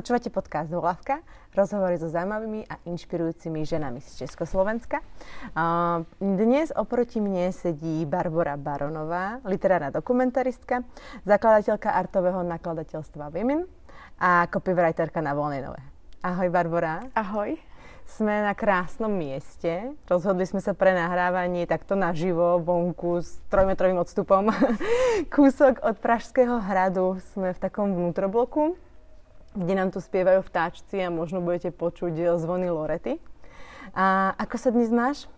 Počúvate podcast Volavka, rozhovory so zaujímavými a inšpirujúcimi ženami z Československa. Dnes oproti mne sedí Barbara Baronová, literárna dokumentaristka, zakladateľka artového nakladateľstva Women a copywriterka na Voľnej Nové. Ahoj Barbara. Ahoj. Sme na krásnom mieste. Rozhodli sme sa pre nahrávanie takto naživo, vonku s trojmetrovým odstupom. Kúsok od Pražského hradu. Sme v takom vnútrobloku kde nám tu spievajú vtáčci a možno budete počuť eh, zvony Lorety. A ako se dnes máš?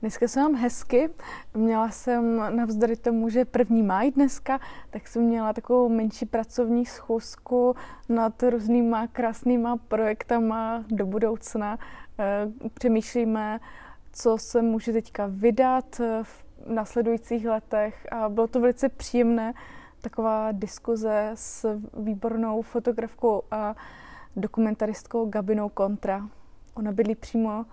Dneska se mám hezky. Měla jsem navzdory tomu, že první máj dneska, tak jsem měla takovou menší pracovní schůzku nad různýma krásnýma projektama do budoucna. Eh, přemýšlíme, co se může teďka vydat eh, v následujících letech a bylo to velice příjemné taková diskuze s výbornou fotografkou a dokumentaristkou Gabinou Kontra. Ona bydlí přímo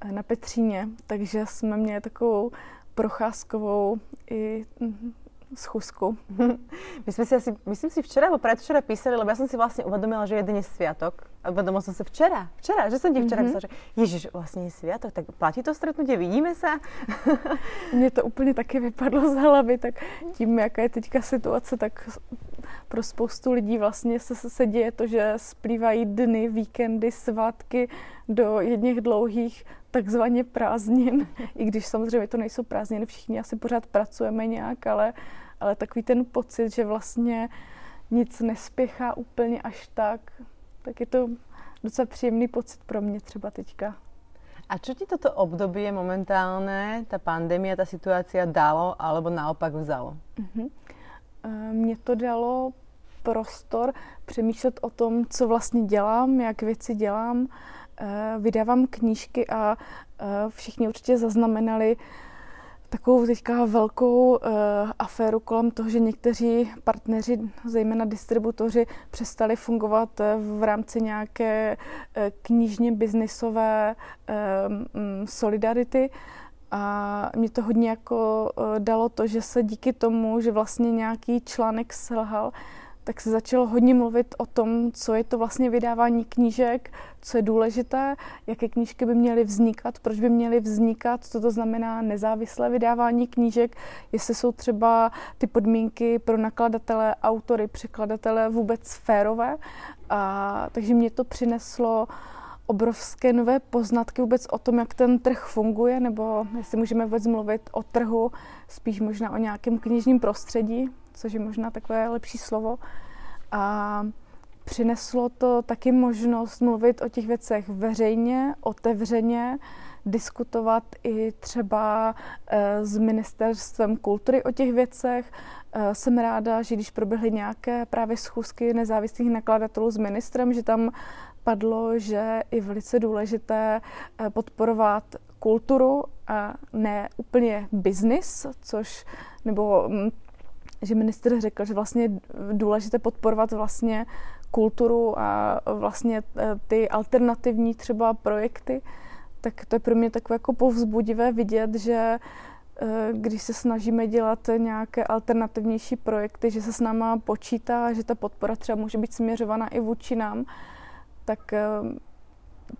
eh, na Petříně, takže jsme měli takovou procházkovou i mhm, schůzku. My jsme si asi, myslím si včera, alebo predvčera písali, lebo ja som si vlastne uvedomila, že je dnes sviatok. A uvedomila som sa včera, včera, že som ti včera mm-hmm. myslela, že Ježiš, vlastne je sviatok, tak platí to stretnutie, vidíme sa? Mně to úplně taky vypadlo z hlavy, tak tím, jaká je teďka situace, tak pro spoustu lidí vlastně se, se děje to, že splývají dny, víkendy, svátky do jedných dlouhých takzvaně prázdnin, i když samozřejmě to nejsou prázdniny, všichni asi pořád pracujeme nějak, ale, ale takový ten pocit, že vlastně nic nespěchá úplně až tak, tak je to docela příjemný pocit pro mě třeba teďka. A čo ti toto období momentálne, ta pandemie, ta situace dalo, alebo naopak vzalo? Uh-huh. Mně to dalo prostor přemýšlet o tom, co vlastně dělám, jak věci dělám, Eh, vydávám knížky a eh, všichni určitě zaznamenali takovou teďka velkou uh, aféru kolem toho, že někteří partneři, zejména distributoři, přestali fungovat v rámci nějaké knižně biznisové uh, solidarity. A mě to hodně jako dalo to, že se díky tomu, že vlastně nějaký článek selhal, tak se začalo hodně mluvit o tom, co je to vlastně vydávání knížek, co je důležité, jaké knížky by měly vznikat, proč by měly vznikat, co to znamená nezávislé vydávání knížek, jestli jsou třeba ty podmínky pro nakladatele, autory, překladatele vůbec férové. A, takže mě to přineslo obrovské nové poznatky vůbec o tom, jak ten trh funguje, nebo jestli můžeme vůbec mluvit o trhu, spíš možná o nějakém knižním prostředí, což je možná takové lepší slovo. A přineslo to taky možnost mluvit o těch věcech veřejně, otevřeně, diskutovat i třeba e, s ministerstvem kultury o těch věcech. E, jsem ráda, že když proběhly nějaké právě schůzky nezávislých nakladatelů s ministrem, že tam padlo, že je velice důležité e, podporovat kulturu a ne úplně biznis, což nebo mm, že minister řekl, že vlastně je důležité podporovat vlastně kulturu a vlastně eh, ty alternativní třeba projekty, tak to je pro mě takové jako povzbudivé vidět, že eh, když se snažíme dělat nějaké alternativnější projekty, že se s náma počítá, že ta podpora třeba může být směřovaná i vůči nám, tak eh,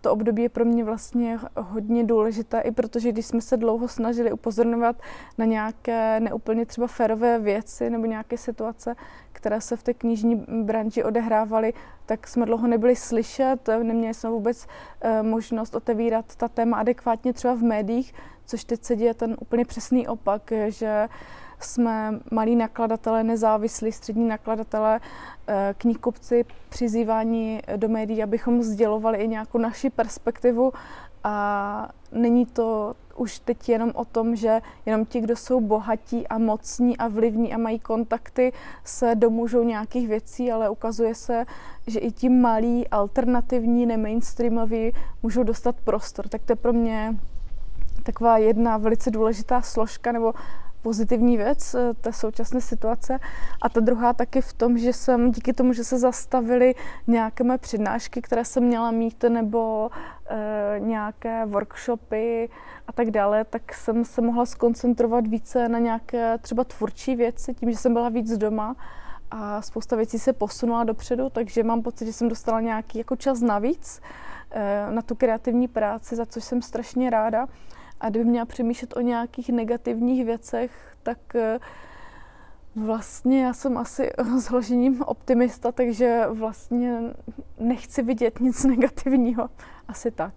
to období je pro mě vlastně hodně důležité, i protože když jsme se dlouho snažili upozorňovat na nějaké neúplně třeba férové věci nebo nějaké situace, které se v té knižní branži odehrávaly, tak jsme dlouho nebyli slyšet, neměli jsme vůbec eh, možnost otevírat ta téma adekvátně třeba v médiích, což teď se děje ten úplně přesný opak, že jsme malí nakladatelé, nezávislí střední nakladatelé, eh, knihkupci přizývání do médií, abychom sdělovali i nějakou naši perspektivu a není to už teď jenom o tom, že jenom ti, kdo jsou bohatí a mocní a vlivní a mají kontakty, se domůžou nějakých věcí, ale ukazuje se, že i ti malí, alternativní, nemainstreamoví můžou dostat prostor. Tak to je pro mě taková jedna velice důležitá složka nebo pozitivní věc eh, té současné situace. A ta druhá taky v tom, že jsem díky tomu, že se zastavily nějaké mé přednášky, které jsem měla mít, nebo e, nějaké workshopy a tak dále, tak jsem se mohla skoncentrovat více na nějaké třeba tvůrčí věci, tím, že jsem byla víc doma a spousta věcí se posunula dopředu, takže mám pocit, že jsem dostala nějaký jako čas navíc eh, na tu kreativní práci, za což jsem strašně ráda. A kdyby měla přemýšlet o nějakých negativních věcech, tak eh, vlastně já jsem asi zložením optimista, takže vlastně nechci vidět nic negativního. Asi tak.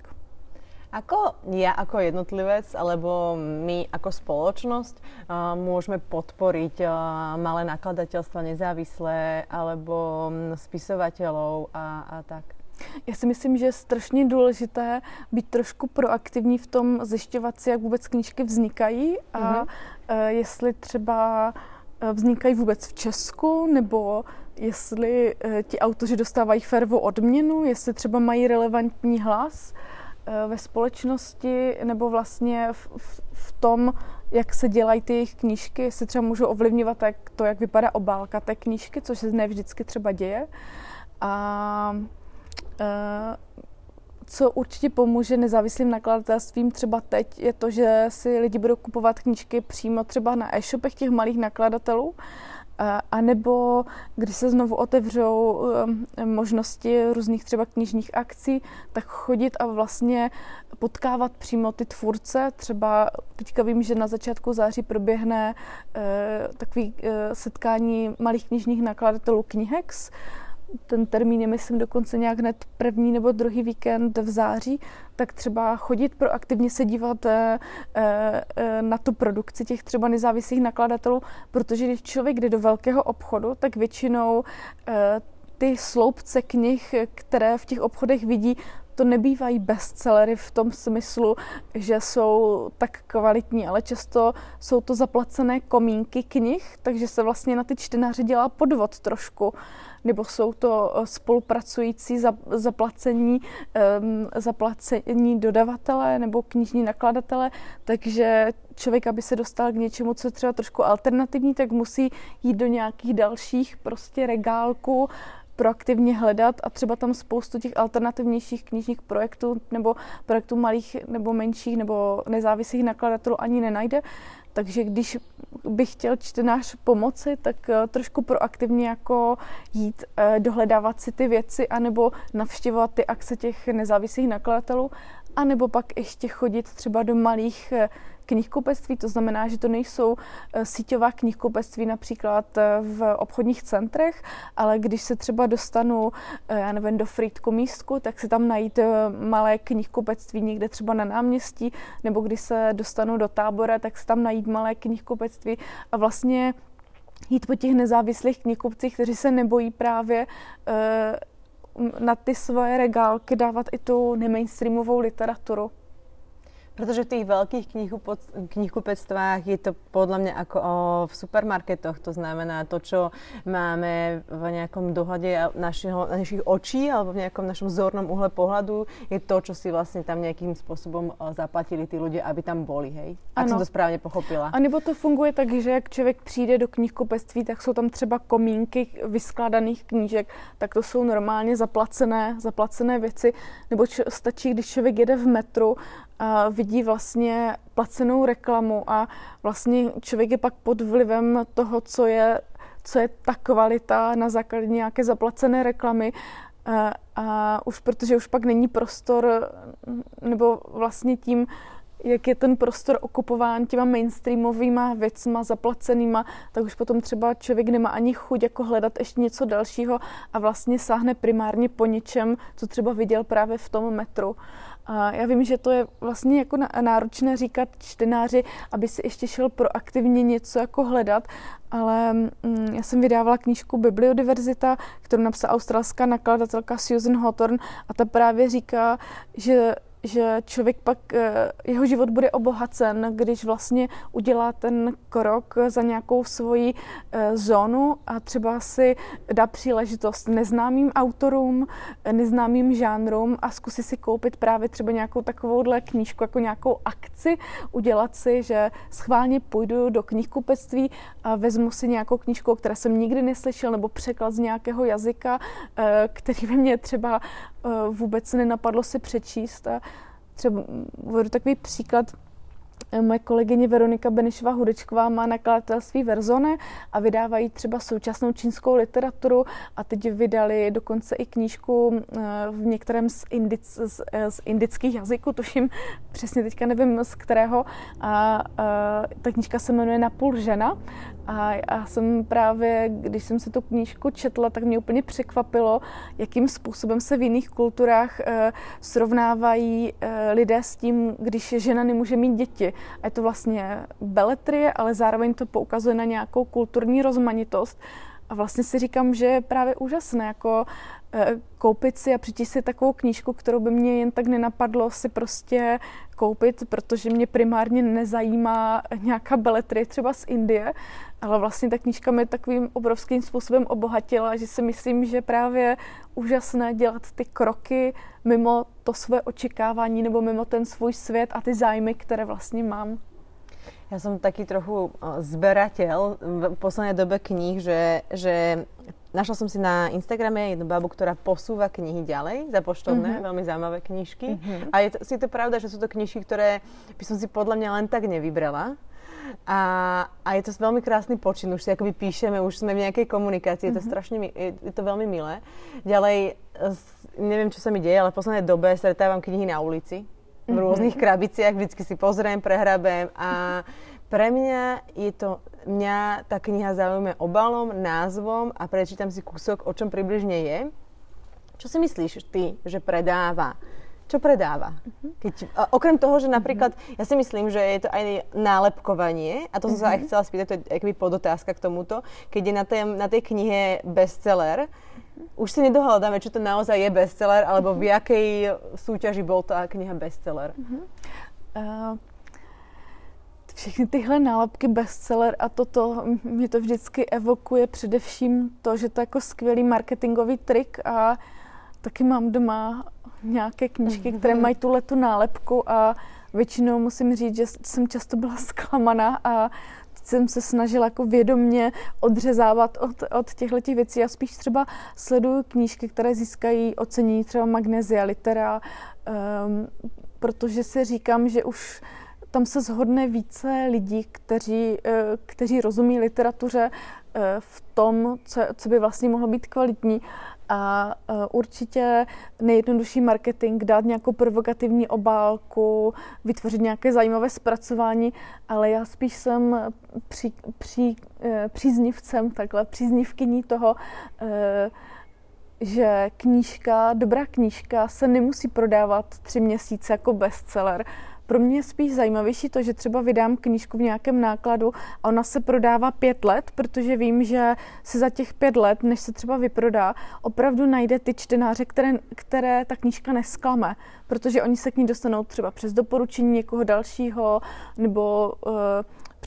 Ako ja ako jednotlivec alebo my ako spoločnosť uh, môžeme podporiť uh, malé nakladateľstva nezávislé alebo um, spisovateľov a, a tak? Já si myslím, že je strašně důležité být trošku proaktivní v tom zjišťovat si, jak vůbec knížky vznikají a mm-hmm. jestli třeba vznikají vůbec v Česku, nebo jestli ti autoři dostávají fervou odměnu, jestli třeba mají relevantní hlas. Ve společnosti nebo vlastně v, v, v tom, jak se dělají ty jejich knížky, jestli třeba můžou ovlivňovat jak to, jak vypadá obálka té knížky, což se ne vždycky třeba děje. A e, co určitě pomůže nezávislým nakladatelstvím třeba teď, je to, že si lidi budou kupovat knížky přímo třeba na e-shopech těch malých nakladatelů a nebo když se znovu otevřou um, možnosti různých třeba knižních akcí, tak chodit a vlastně potkávat přímo ty tvůrce. Třeba teďka vím, že na začátku září proběhne eh, takový eh, setkání malých knižních nakladatelů Knihex, ten termín je, myslím, dokonce nějak hned první nebo druhý víkend v září, tak třeba chodit proaktivně se dívat e, e, na tu produkci těch třeba nezávislých nakladatelů, protože když člověk jde do velkého obchodu, tak většinou ty sloupce knih, které v těch obchodech vidí, to nebývají bestsellery v tom smyslu, že jsou tak kvalitní, ale často jsou to zaplacené komínky knih, takže se vlastně na ty čtenáře dělá podvod trošku. Nebo jsou to eh, spolupracující zaplacení, zaplacení dodavatele nebo knižní nakladatele, takže člověk, aby se dostal k něčemu, co je třeba trošku alternativní, tak musí jít do nějakých dalších prostě regálků, proaktivně hledat a třeba tam spoustu těch alternativnějších knižních projektů nebo projektů malých nebo menších nebo nezávislých nakladatelů ani nenajde. Takže když bych chtěl čtenář pomoci, tak eh, trošku proaktivně jako jít eh, dohledávat si ty věci anebo navštěvovat ty akce těch nezávislých nakladatelů a nebo pak ještě chodit třeba do malých eh, knihkupectví, to znamená, že to nejsou eh, síťová knihkupectví například eh, v obchodních centrech, ale když se třeba dostanu, eh, já nevím, do Frýdku místku, tak si tam najít malé knihkupectví někde třeba na náměstí, nebo když se dostanu do tábora, tak si tam najít malé knihkupectví a vlastně jít po těch nezávislých knihkupcích, kteří se nebojí právě na ty svoje regálky dávat i tu nemainstreamovou literaturu. Protože v těch velkých knihkupectvách je to podle mě jako o, v supermarketoch, to znamená to, co máme v nějakom dohledě našeho, našich očí alebo v nějakom našem zornom uhle pohledu, je to, co si vlastně tam nějakým způsobem zaplatili ty lidi, aby tam boli, hej? Ak ano. jsem to správně pochopila. A nebo to funguje tak, že jak člověk přijde do knihkupectví, tak jsou tam třeba komínky vyskládaných knížek, tak to jsou normálně zaplacené, zaplacené věci. Nebo č- stačí, když člověk jede v metru a vidí vlastně placenou reklamu a vlastně člověk je pak pod vlivem toho, co je, co je ta kvalita na základě nějaké zaplacené reklamy a, a už protože už pak není prostor, nebo vlastně tím, jak je ten prostor okupován těma mainstreamovými věcma zaplacenýma, tak už potom třeba člověk nemá ani chuť jako hledat ještě něco dalšího a vlastně sáhne primárně po něčem, co třeba viděl právě v tom metru. A já vím, že to je vlastně jako náročné říkat čtenáři, aby si ještě šel proaktivně něco jako hledat, ale mm, já jsem vydávala knížku Bibliodiverzita, kterou napsala australská nakladatelka Susan Hawthorne a ta právě říká, že že člověk pak, eh, jeho život bude obohacen, když vlastně udělá ten krok za nějakou svoji eh, zónu a třeba si dá příležitost neznámým autorům, neznámým žánrům a zkusí si koupit právě třeba nějakou takovouhle knížku, jako nějakou akci, udělat si, že schválně půjdu do knihkupectví a vezmu si nějakou knížku, které jsem nikdy neslyšel, nebo překlad z nějakého jazyka, eh, který by mě třeba vůbec nenapadlo si přečíst. A třeba uvedu takový příklad, Moje kolegyně Veronika Benešová Hudečková má nakladatelství Verzone a vydávají třeba současnou čínskou literaturu a teď vydali dokonce i knížku eh, v některém z, indic, z, eh, z indických jazyků, tuším přesně teďka nevím z kterého. A, a ta knížka se jmenuje Napůl žena a já jsem právě, když jsem si tu knížku četla, tak mě úplně překvapilo, jakým způsobem se v jiných kulturách e, srovnávají e, lidé s tím, když žena nemůže mít děti. A je to vlastně beletrie, ale zároveň to poukazuje na nějakou kulturní rozmanitost. A vlastně si říkám, že je právě úžasné jako koupit si a přečíst si takovou knížku, kterou by mě jen tak nenapadlo si prostě koupit, protože mě primárně nezajímá nějaká beletrie třeba z Indie, ale vlastně ta knížka mě takovým obrovským způsobem obohatila, že si myslím, že právě úžasné dělat ty kroky mimo to své očekávání nebo mimo ten svůj svět a ty zájmy, které vlastně mám. Ja som taký trochu zberateľ v poslednej dobe kníh, že, že našla som si na Instagrame jednu babu, ktorá posúva knihy ďalej za poštovné, mm-hmm. veľmi zaujímavé knižky. Mm-hmm. A je to, si to pravda, že sú to knižky, ktoré by som si podľa mňa len tak nevybrala. A, a je to veľmi krásny počin, už si akoby píšeme, už sme v nejakej komunikácii, mm-hmm. je to mhm. strašne, je, je to veľmi milé. Ďalej, neviem, čo sa mi deje, ale v poslednej dobe stretávam knihy na ulici v mhm. rôznych krabiciach, vždycky si pozriem, prehrabem a pre mňa je to, mňa tá kniha zaujíma obalom, názvom a prečítam si kúsok, o čom približne je. Čo si myslíš ty, že predáva? Čo predáva? Uh-huh. Keď, okrem toho, že napríklad, uh-huh. ja si myslím, že je to aj nálepkovanie, a to som sa aj chcela spýtať, to je podotázka k tomuto, keď je na, tej, na tej knihe bestseller, už si nedohľadáme, či to naozaj je bestseller, alebo v jakej súťaži bol tá kniha bestseller. Uh, všechny tyhle nálepky bestseller a toto, mě to vždycky evokuje především to, že to je jako skvělý marketingový trik a taky mám doma nějaké knížky, které mají tuhle tu nálepku a většinou musím říct, že jsem často byla zklamaná a jsem se snažila jako vědomně odřezávat od, od těchto těch věcí. Já spíš třeba sleduju knížky, které získají ocení třeba Magnesia Litera, um, protože si říkám, že už tam se zhodne více lidí, kteří, eh, kteří rozumí literatuře eh, v tom, co, co by vlastně mohlo být kvalitní. A eh, určitě nejjednodušší marketing, dát nějakou provokativní obálku, vytvořit nějaké zajímavé zpracování, ale já spíš jsem při, při, příznivcem, takhle, příznivkyní toho, že knížka, dobrá knížka se nemusí prodávat tři měsíce jako bestseller, pro mě je spíš zajímavější to, že třeba vydám knížku v nějakém nákladu a ona se prodává pět let, protože vím, že se za těch pět let, než se třeba vyprodá, opravdu najde ty čtenáře, které, které ta knížka nesklame, protože oni se k ní dostanou třeba přes doporučení někoho dalšího nebo uh,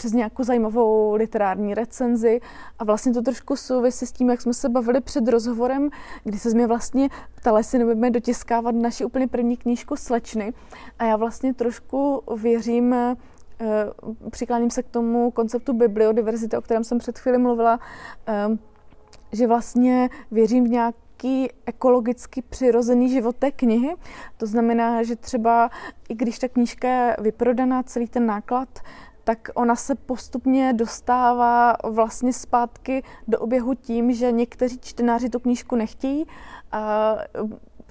přes nějakou zajímavou literární recenzi a vlastně to trošku souvisí s tím, jak jsme se bavili před rozhovorem, kdy se mě vlastně ptala, jestli nebudeme dotiskávat naši úplně první knížku Slečny a já vlastně trošku věřím eh, přikláním se k tomu konceptu bibliodiverzity, o kterém jsem před chvíli mluvila, eh, že vlastně věřím v nějaký ekologicky přirozený život té knihy. To znamená, že třeba i když ta knížka je vyprodaná, celý ten náklad, tak ona se postupně dostává vlastně zpátky do oběhu tím, že někteří čtenáři tu knížku nechtějí a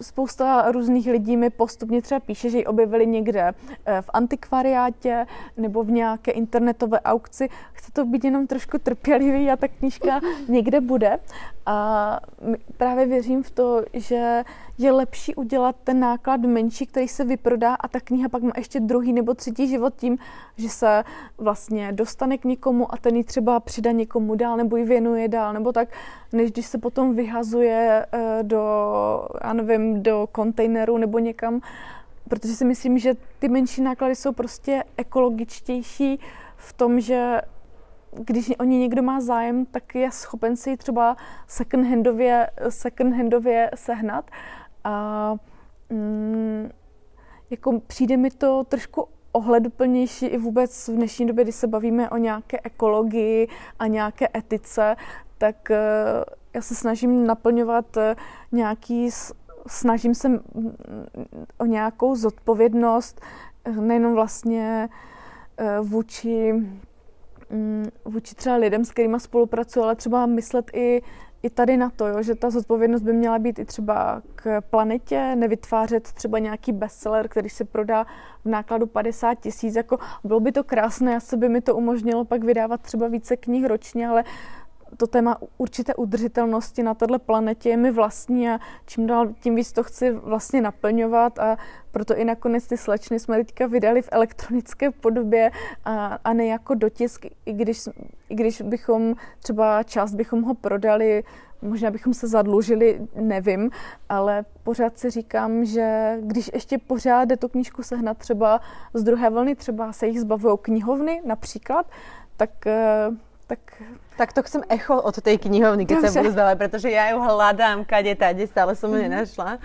spousta různých lidí mi postupně třeba píše, že ji objevili někde eh, v antikvariátě nebo v nějaké internetové aukci. Chce to být jenom trošku trpělivý a ta knížka někde bude. A právě věřím v to, že je lepší udělat ten náklad menší, který se vyprodá a ta kniha pak má ještě druhý nebo třetí život tím, že se vlastně dostane k někomu a ten ji třeba přidá někomu dál nebo ji věnuje dál nebo tak, než když se potom vyhazuje eh, do, já nevím, do kontejneru nebo někam, protože si myslím, že ty menší náklady jsou prostě ekologičtější v tom, že když o ní někdo má zájem, tak je schopen si ji třeba second-handově, second-handově sehnat. A mm, jako přijde mi to trošku ohleduplnější i vůbec v dnešní době, kdy se bavíme o nějaké ekologii a nějaké etice, tak eh, já se snažím naplňovat eh, nějaký, snažím se o nějakou zodpovědnost, eh, nejenom vlastně vůči, mm, vůči třeba lidem, s kterými spolupracuji, ale třeba myslet i i tady na to, jo, že ta zodpovědnost by měla být i třeba k planetě, nevytvářet třeba nějaký bestseller, který se prodá v nákladu 50 tisíc. Jako bylo by to krásné, asi by mi to umožnilo pak vydávat třeba více knih ročně, ale to téma určité udržitelnosti na této planetě je mi vlastní a čím dál tím víc to chci vlastně naplňovat a proto i nakonec ty slečny jsme teďka vydali v elektronické podobě a, a ne jako dotisk, i když, i když bychom třeba část bychom ho prodali, možná bychom se zadlužili, nevím, ale pořád si říkám, že když ještě pořád jde tu knížku sehnat třeba z druhé vlny, třeba se jich zbavují knihovny například, tak eh, tak tak to chcem echo od tej knihovny, keď Dobře. sa budú zdávať, pretože ja ju hľadám kade tade, stále som ju mm-hmm. nenašla.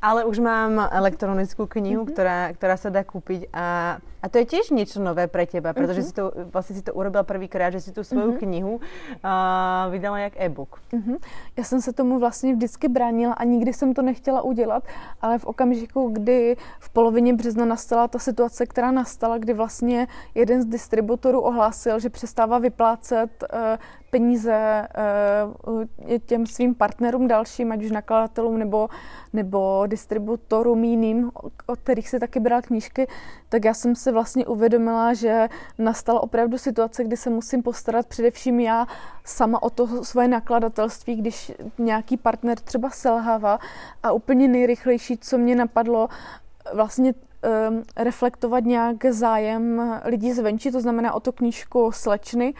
Ale už mám elektronickú knihu, mm-hmm. ktorá, ktorá sa dá kúpiť a, a to je tiež niečo nové pre teba, pretože mm-hmm. si to, vlastne si to urobila prvýkrát, že si tu svoju mm-hmm. knihu uh, vydala jak e-book. Mm-hmm. Já jsem se tomu vlastně vždycky bránila a nikdy jsem to nechtěla udělat, ale v okamžiku, kdy v polovině března nastala ta situace, která nastala, kdy vlastně jeden z distributorů ohlásil, že přestává vyplácet uh, peníze uh, těm svým partnerům dalším, ať už nakladatelům nebo, nebo distributorům jiným, od kterých se taky bral knížky, tak já jsem se vlastně uvědomila, že nastala opravdu situace, kdy se musím postarat především já sama o to svoje nakladatelství, když nějaký partner třeba selhává. A úplně nejrychlejší, co mě napadlo, vlastně um, reflektovat nějak zájem lidí zvenčí, to znamená o to knížku slečny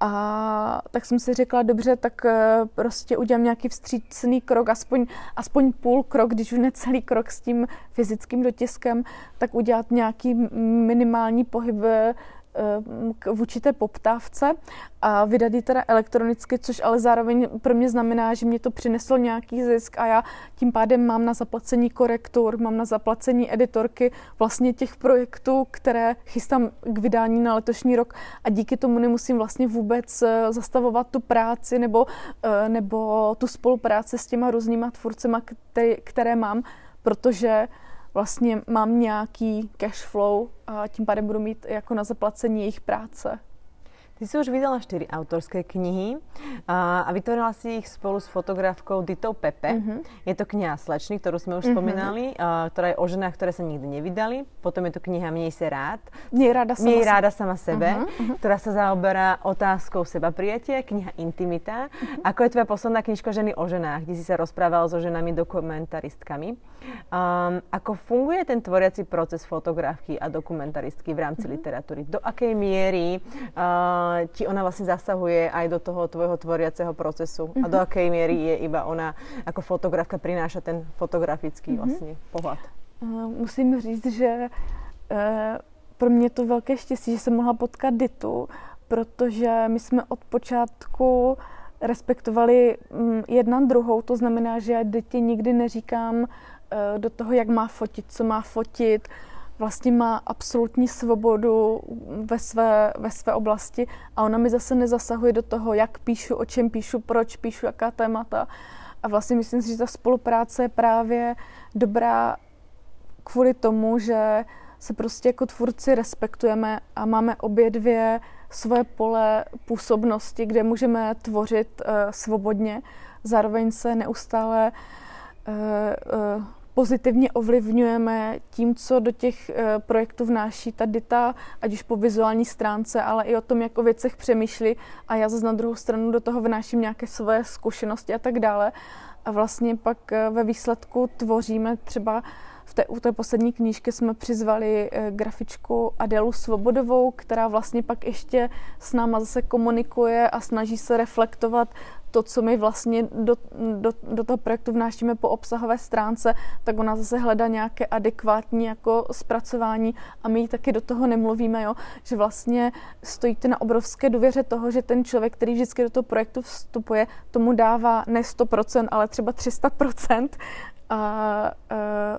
a tak jsem si řekla, dobře, tak eh, prostě udělám nějaký vstřícný krok, aspoň, aspoň půl krok, když už ne celý krok s tím fyzickým dotiskem, tak udělat nějaký minimální pohyb v určité poptávce a vydat ji teda elektronicky, což ale zároveň pro mě znamená, že mě to přineslo nějaký zisk a já tím pádem mám na zaplacení korektur, mám na zaplacení editorky vlastně těch projektů, které chystám k vydání na letošní rok a díky tomu nemusím vlastně vůbec eh, zastavovat tu práci nebo, eh, nebo tu spolupráci s těma různýma tvůrcema, které, které mám, protože vlastně mám nějaký cash flow a tím pádem budu mít jako na zaplacení jejich práce. Ty si už vydala čtyři autorské knihy a, a vytvorila si ich spolu s fotografkou Ditou Pepe. Mm-hmm. Je to kniha Slečny, kterou jsme už mm-hmm. spomínali, a, která je o ženách, které se nikdy nevydali. Potom je to kniha Měj se rád. Měj ráda sama, Měj ráda sama sebe, mm-hmm. která se zaoberá otázkou seba prijatia, kniha Intimita. Mm-hmm. Ako je tvoja posledná knižka Ženy o ženách, kde si sa rozprávala so ženami dokumentaristkami. Um, ako funguje ten tvoriaci proces fotografky a dokumentaristky v rámci mm-hmm. literatúry? Do akej miery uh, ti ona vlastne zasahuje aj do toho tvojho tvoriaceho procesu mm-hmm. a do mhm. akej miery je iba ona ako fotografka prináša ten fotografický mm-hmm. vlastně pohled? Uh, musím říct, že uh, pro mě to velké štěstí, že jsem mohla potkat Ditu, protože my jsme od počátku respektovali um, jedna druhou, to znamená, že děti nikdy neříkám, Eh, do toho, jak má fotit, co má fotit. Vlastně má absolutní svobodu ve své, ve své oblasti a ona mi zase nezasahuje do toho, jak píšu, o čem píšu, proč píšu, jaká témata. A vlastně myslím si, že ta spolupráce je právě dobrá kvůli tomu, že se prostě jako tvůrci respektujeme a máme obě dvě svoje pole působnosti, kde můžeme tvořit uh, svobodně. Zároveň se neustále uh, uh, pozitivně ovlivňujeme tím, co do těch eh, projektů vnáší ta dita, ať už po vizuální stránce, ale i o tom, jak o věcech přemýšlí a já zase na druhou stranu do toho vnáším nějaké své zkušenosti a tak dále. A vlastně pak eh, ve výsledku tvoříme třeba v té, u té poslední knížky jsme přizvali eh, grafičku Adelu Svobodovou, která vlastně pak ještě s náma zase komunikuje a snaží se reflektovat to, co my vlastně do, do, do toho projektu vnášíme po obsahové stránce, tak ona zase hledá nějaké adekvátní jako zpracování a my taky do toho nemluvíme, jo? že vlastně stojíte na obrovské důvěře toho, že ten člověk, který vždycky do toho projektu vstupuje, tomu dává ne 100%, ale třeba 300%. A, a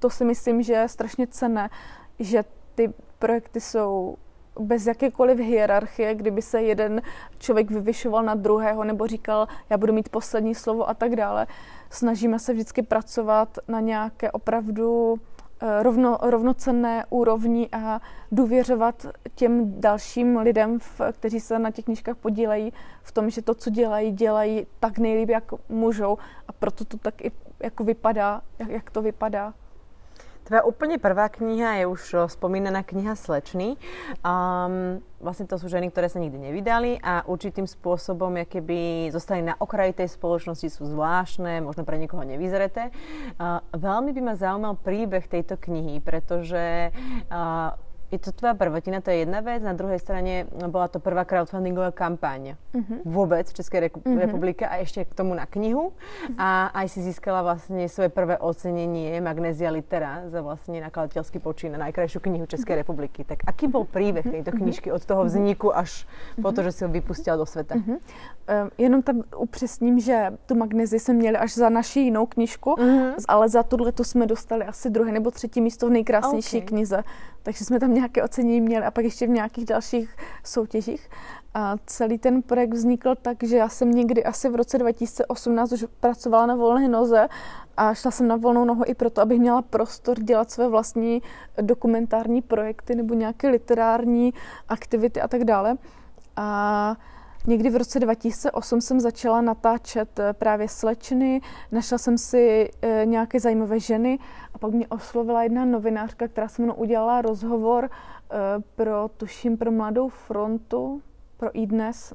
to si myslím, že je strašně cené, že ty projekty jsou bez jakékoliv hierarchie, kdyby se jeden člověk vyvyšoval na druhého nebo říkal, já budu mít poslední slovo a tak dále. Snažíme se vždycky pracovat na nějaké opravdu eh, rovno, rovnocenné úrovni a důvěřovat těm dalším lidem, v, kteří se na těch knížkách podílejí, v tom, že to, co dělají, dělají tak nejlíp, jak můžou a proto to tak i jako vypadá, jak, jak to vypadá. Tvoja úplne prvá kniha je už spomínaná kniha Slečny. Um, vlastne to sú ženy, ktoré sa nikdy nevydali a určitým spôsobom, keby zostali na okraji tej spoločnosti, sú zvláštne, možno pre niekoho nevyzreté. Uh, veľmi by ma zaujímal príbeh tejto knihy, pretože uh, je to tvoja prvotina, to je jedna vec. Na druhej strane bola to prvá crowdfundingová kampaň uh-huh. vôbec v Českej reku- uh-huh. republike a ešte k tomu na knihu. Uh-huh. A aj si získala vlastne svoje prvé ocenenie Magnézia Litera za vlastne nakladateľský počín na najkrajšiu knihu Českej republiky. Tak aký bol príbeh tejto knižky od toho vzniku až po to, že si ho vypustila do sveta? Uh-huh. Um, jenom tam upřesním, že tu Magnézii jsme měli až za naši jinou knižku, uh-huh. ale za tuhle tu jsme dostali asi druhé nebo třetí místo v nejkrásnější okay. knize. Takže jsme tam nějaké ocenění měli a pak ještě v nějakých dalších soutěžích. A celý ten projekt vznikl tak, že já jsem někdy asi v roce 2018 už pracovala na volné noze a šla jsem na volnou nohu i proto, abych měla prostor dělat své vlastní dokumentární projekty nebo nějaké literární aktivity a tak dále. A Někdy v roce 2008 jsem začala natáčet eh, právě slečny, našla jsem si eh, nějaké zajímavé ženy a pak mě oslovila jedna novinářka, která se mnou udělala rozhovor eh, pro, tuším, pro Mladou frontu, pro i dnes,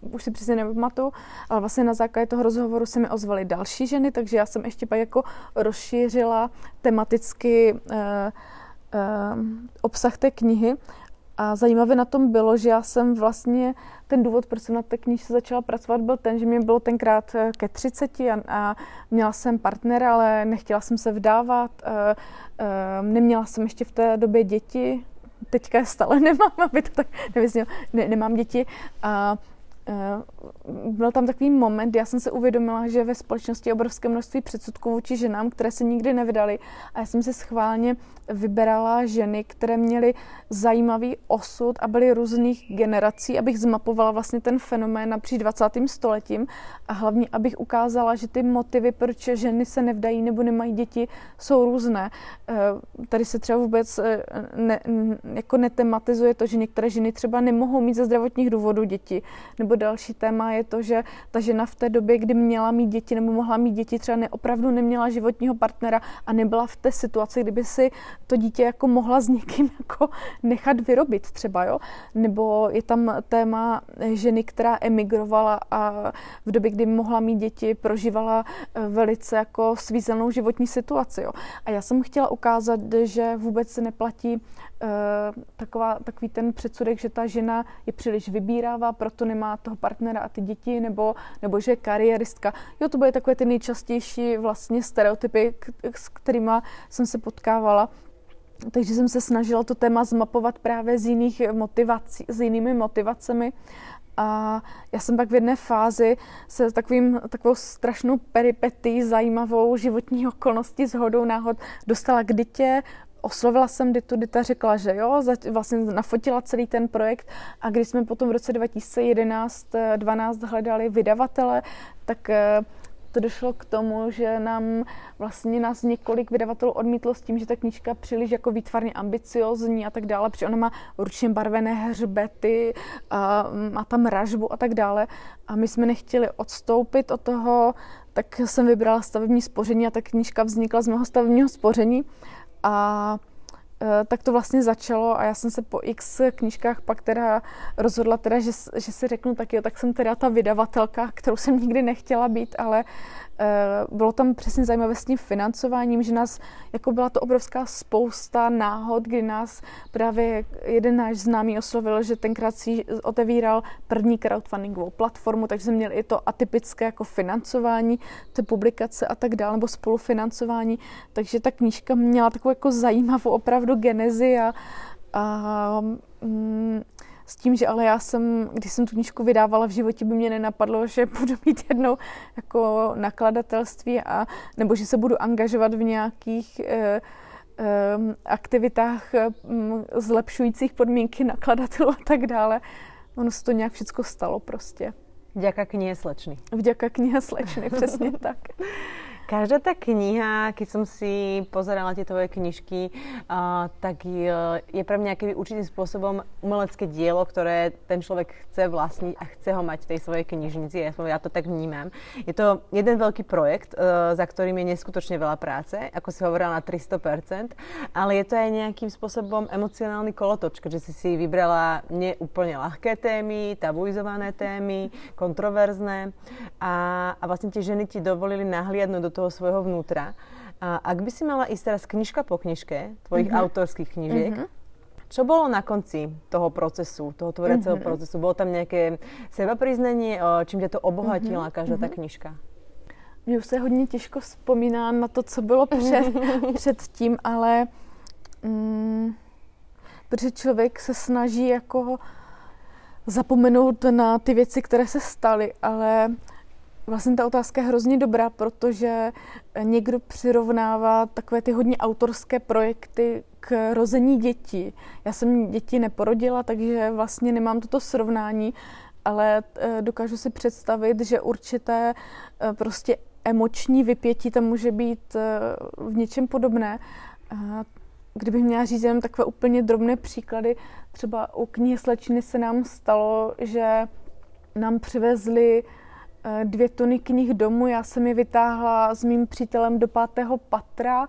už si přesně nepamatuju, ale vlastně na základě toho rozhovoru se mi ozvaly další ženy, takže já jsem ještě pak jako rozšířila tematicky uh, uh, obsah té knihy a zajímavé na tom bylo, že já jsem vlastně, ten důvod, proč jsem na té knižce začala pracovat, byl ten, že mě bylo tenkrát eh, ke 30 a, a měla jsem partnera, ale nechtěla jsem se vdávat, a, eh, a, eh, neměla jsem ještě v té době děti, teďka je stále nemám, aby to tak nevyznělo, ne, nemám děti. A byl tam takový moment, já jsem se uvědomila, že ve společnosti je obrovské množství předsudků vůči ženám, které se nikdy nevydaly a já jsem si schválně vyberala ženy, které měly zajímavý osud a byly různých generací, abych zmapovala vlastně ten fenomén napříč 20. stoletím a hlavně, abych ukázala, že ty motivy, proč ženy se nevdají nebo nemají děti, jsou různé. Eh, tady se třeba vůbec eh, ne, jako netematizuje to, že některé ženy třeba nemohou mít ze zdravotních důvodů děti, nebo další téma je to, že ta žena v té době, kdy měla mít děti nebo mohla mít děti, třeba neopravdu neměla životního partnera a nebyla v té situaci, kdyby si to dítě jako mohla s někým jako nechat vyrobit třeba, jo? Nebo je tam téma ženy, která emigrovala a v době, kdy mohla mít děti, prožívala eh, velice jako svízelnou životní situaci, jo? A já jsem chtěla ukázat, že vůbec se neplatí taková, takový ten předsudek, že ta žena je příliš vybírává, proto nemá toho partnera a ty děti, nebo, nebo že je kariéristka. Jo, to byly takové ty nejčastější vlastně stereotypy, s kterými jsem se potkávala. Takže jsem se snažila to téma zmapovat právě z jiných motivací, s jinými motivacemi. A já jsem pak v jedné fázi se takovým, takovou strašnou peripetí, zajímavou životní okolností s hodou náhod dostala k dytě, oslovila jsem Ditu, Dita řekla, že jo, vlastně nafotila celý ten projekt a když jsme potom v roce 2011-12 hledali vydavatele, tak eh, to došlo k tomu, že nám vlastně nás několik vydavatelů odmítlo s tím, že ta knížka příliš jako výtvarně ambiciozní a tak dále, protože ona má ručně barvené hřbety, a má tam ražbu a tak dále. A my jsme nechtěli odstoupit od toho, tak jsem vybrala stavební spoření a ta knížka vznikla z mého stavebního spoření. A e, tak to vlastně začalo a já jsem se po x knížkách pak teda rozhodla teda, že, že si řeknu tak jo, tak jsem teda ta vydavatelka, kterou jsem nikdy nechtěla být, ale bylo tam přesně zajímavé s tím financováním, že nás, jako byla to obrovská spousta náhod, kdy nás právě jeden náš známý oslovil, že tenkrát si otevíral první crowdfundingovou platformu, takže jsme měli i to atypické jako financování, ty publikace a tak dále, nebo spolufinancování, takže ta knížka měla takovou jako zajímavou opravdu genezi a, a mm, s tím, že ale já jsem, když jsem tu knížku vydávala v životě, by mě nenapadlo, že budu mít jednou jako nakladatelství a nebo že se budu angažovat v nějakých eh, eh, aktivitách eh, zlepšujících podmínky nakladatelů a tak dále. Ono se to nějak všechno stalo prostě. Vďaka knihe Slečny. Vďaka knihe Slečny, přesně tak. Každá tá kniha, keď som si pozerala tie tvoje knižky, uh, tak je, je pre mňa akýby určitým spôsobom umelecké dielo, ktoré ten človek chce vlastniť a chce ho mať v tej svojej knižnici. Ja, ja to tak vnímam. Je to jeden veľký projekt, uh, za ktorým je neskutočne veľa práce, ako si hovorila na 300%, ale je to aj nejakým spôsobom emocionálny kolotoč, že si si vybrala neúplne ľahké témy, tabuizované témy, kontroverzné a, a vlastne tie ženy ti dovolili nahliadnúť do toho svojho vnútra. A ak by si mala ísť teraz knižka po knižke, tvojich mm-hmm. autorských knižiek, mm-hmm. Čo bolo na konci toho procesu, toho tvoreceho mm-hmm. procesu? Bolo tam nejaké seba priznanie, čím ťa to obohatila mm-hmm. každá ta knižka? Mně už se hodně těžko vzpomíná na to, co bylo před, před tím, ale mm, protože člověk se snaží jako zapomenout na ty věci, které se staly, ale Vlastně ta otázka je hrozně dobrá, protože někdo přirovnává takové ty hodně autorské projekty k rození dětí. Já jsem děti neporodila, takže vlastně nemám toto srovnání, ale eh, dokážu si představit, že určité eh, prostě emoční vypětí tam může být eh, v něčem podobné. Kdybych měla říct jenom takové úplně drobné příklady, třeba u knihy Slečny se nám stalo, že nám přivezli Eh, dvě tuny knih domů. Já jsem je vytáhla s mým přítelem do pátého patra.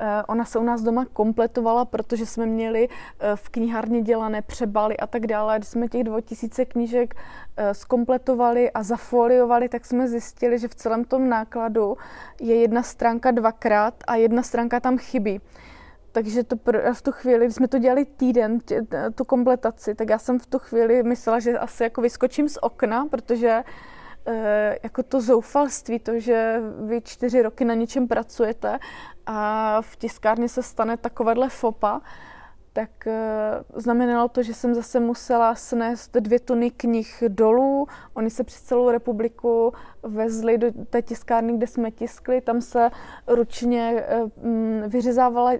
Eh, ona se u nás doma kompletovala, protože jsme měli eh, v knihárně dělané přebaly a tak dále. Když jsme těch 2000 knížek skompletovali a zafoliovali, tak jsme zjistili, že v celém tom nákladu je jedna stránka dvakrát a jedna stránka tam chybí. Takže to v tu chvíli, když jsme to dělali týden, tě, tu kompletaci, tak já jsem v tu chvíli myslela, že asi jako vyskočím z okna, protože Eh, jako to zoufalství, to, že vy čtyři roky na něčem pracujete a v tiskárně se stane takovéhle fopa, tak eh, znamenalo to, že jsem zase musela snést dvě tuny knih dolů. Oni se přes celou republiku vezli do té tiskárny, kde jsme tiskli. Tam se ručně eh, mm,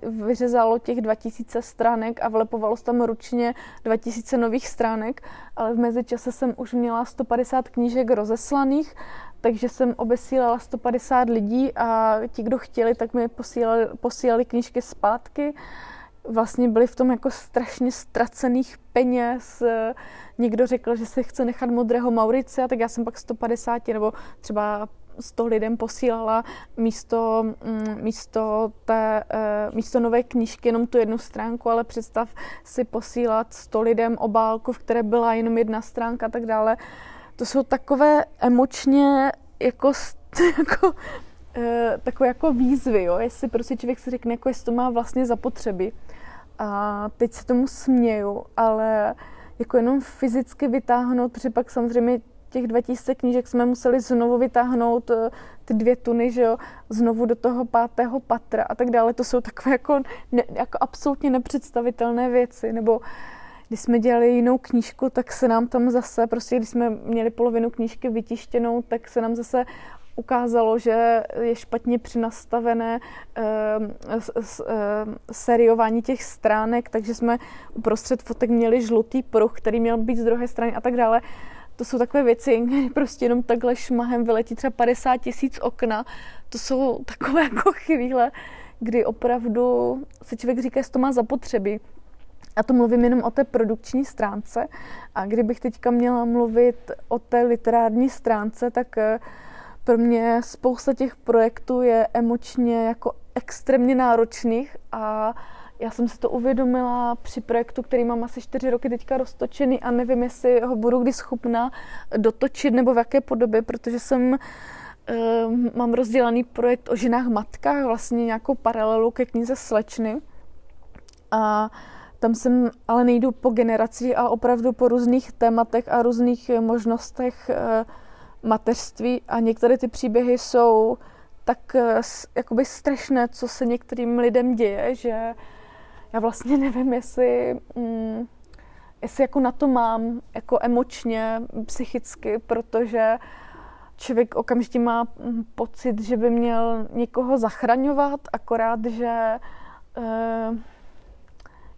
vyřezalo těch 2000 stránek a vlepovalo se tam ručně 2000 nových stránek, ale v mezičase jsem už měla 150 knížek rozeslaných, takže jsem obesílala 150 lidí a ti, kdo chtěli, tak mi posílali, posílali knížky zpátky vlastně byli v tom jako strašně ztracených peněz. Někdo řekl, že se chce nechat modrého Maurice, tak já jsem pak 150 nebo třeba 100 lidem posílala místo, mm, místo, té, eh, místo nové knížky jenom tu jednu stránku, ale představ si posílat 100 lidem obálku, v které byla jenom jedna stránka a tak dále. To jsou takové emočně jako, jako eh, takové jako výzvy, jo? jestli prostě člověk si řekne, jako jestli to má vlastně zapotřeby. A teď se tomu směju, ale jako jenom fyzicky vytáhnout, protože pak samozřejmě těch 2000 knížek jsme museli znovu vytáhnout eh, ty dvě tuny, že jo, znovu do toho pátého patra a tak dále. To jsou takové jako, ne, jako absolutně nepředstavitelné věci. Nebo když jsme dělali jinou knížku, tak se nám tam zase, prostě když jsme měli polovinu knížky vytištěnou, tak se nám zase ukázalo, že je špatně přinastavené s, uh, seriování těch stránek, takže jsme uprostřed fotek měli žlutý pruh, který měl být z druhé strany a tak dále. To jsou takové věci, kdy prostě jenom takhle šmahem vyletí třeba 50 tisíc okna. To jsou takové jako chvíle, kdy opravdu se člověk říká, že to má zapotřebí. A to mluvím jenom o té produkční stránce. A kdybych teďka měla mluvit o té literární stránce, tak uh, pro mě spousta těch projektů je emočně jako extrémně náročných a já jsem si to uvědomila při projektu, který mám asi čtyři roky teďka roztočený a nevím, jestli ho budu kdy schopna dotočit nebo v jaké podobě, protože jsem uh, mám rozdělaný projekt o ženách matkách, vlastně nějakou paralelu ke knize Slečny. A tam jsem ale nejdu po generaci, ale opravdu po různých tématech a různých možnostech uh, mateřství a některé ty příběhy jsou tak eh, jakoby strašné, co se některým lidem děje, že já vlastně nevím, jestli, mm, jestli jako na to mám jako emočně, psychicky, protože člověk okamžitě má mm, pocit, že by měl někoho zachraňovat, akorát, že e,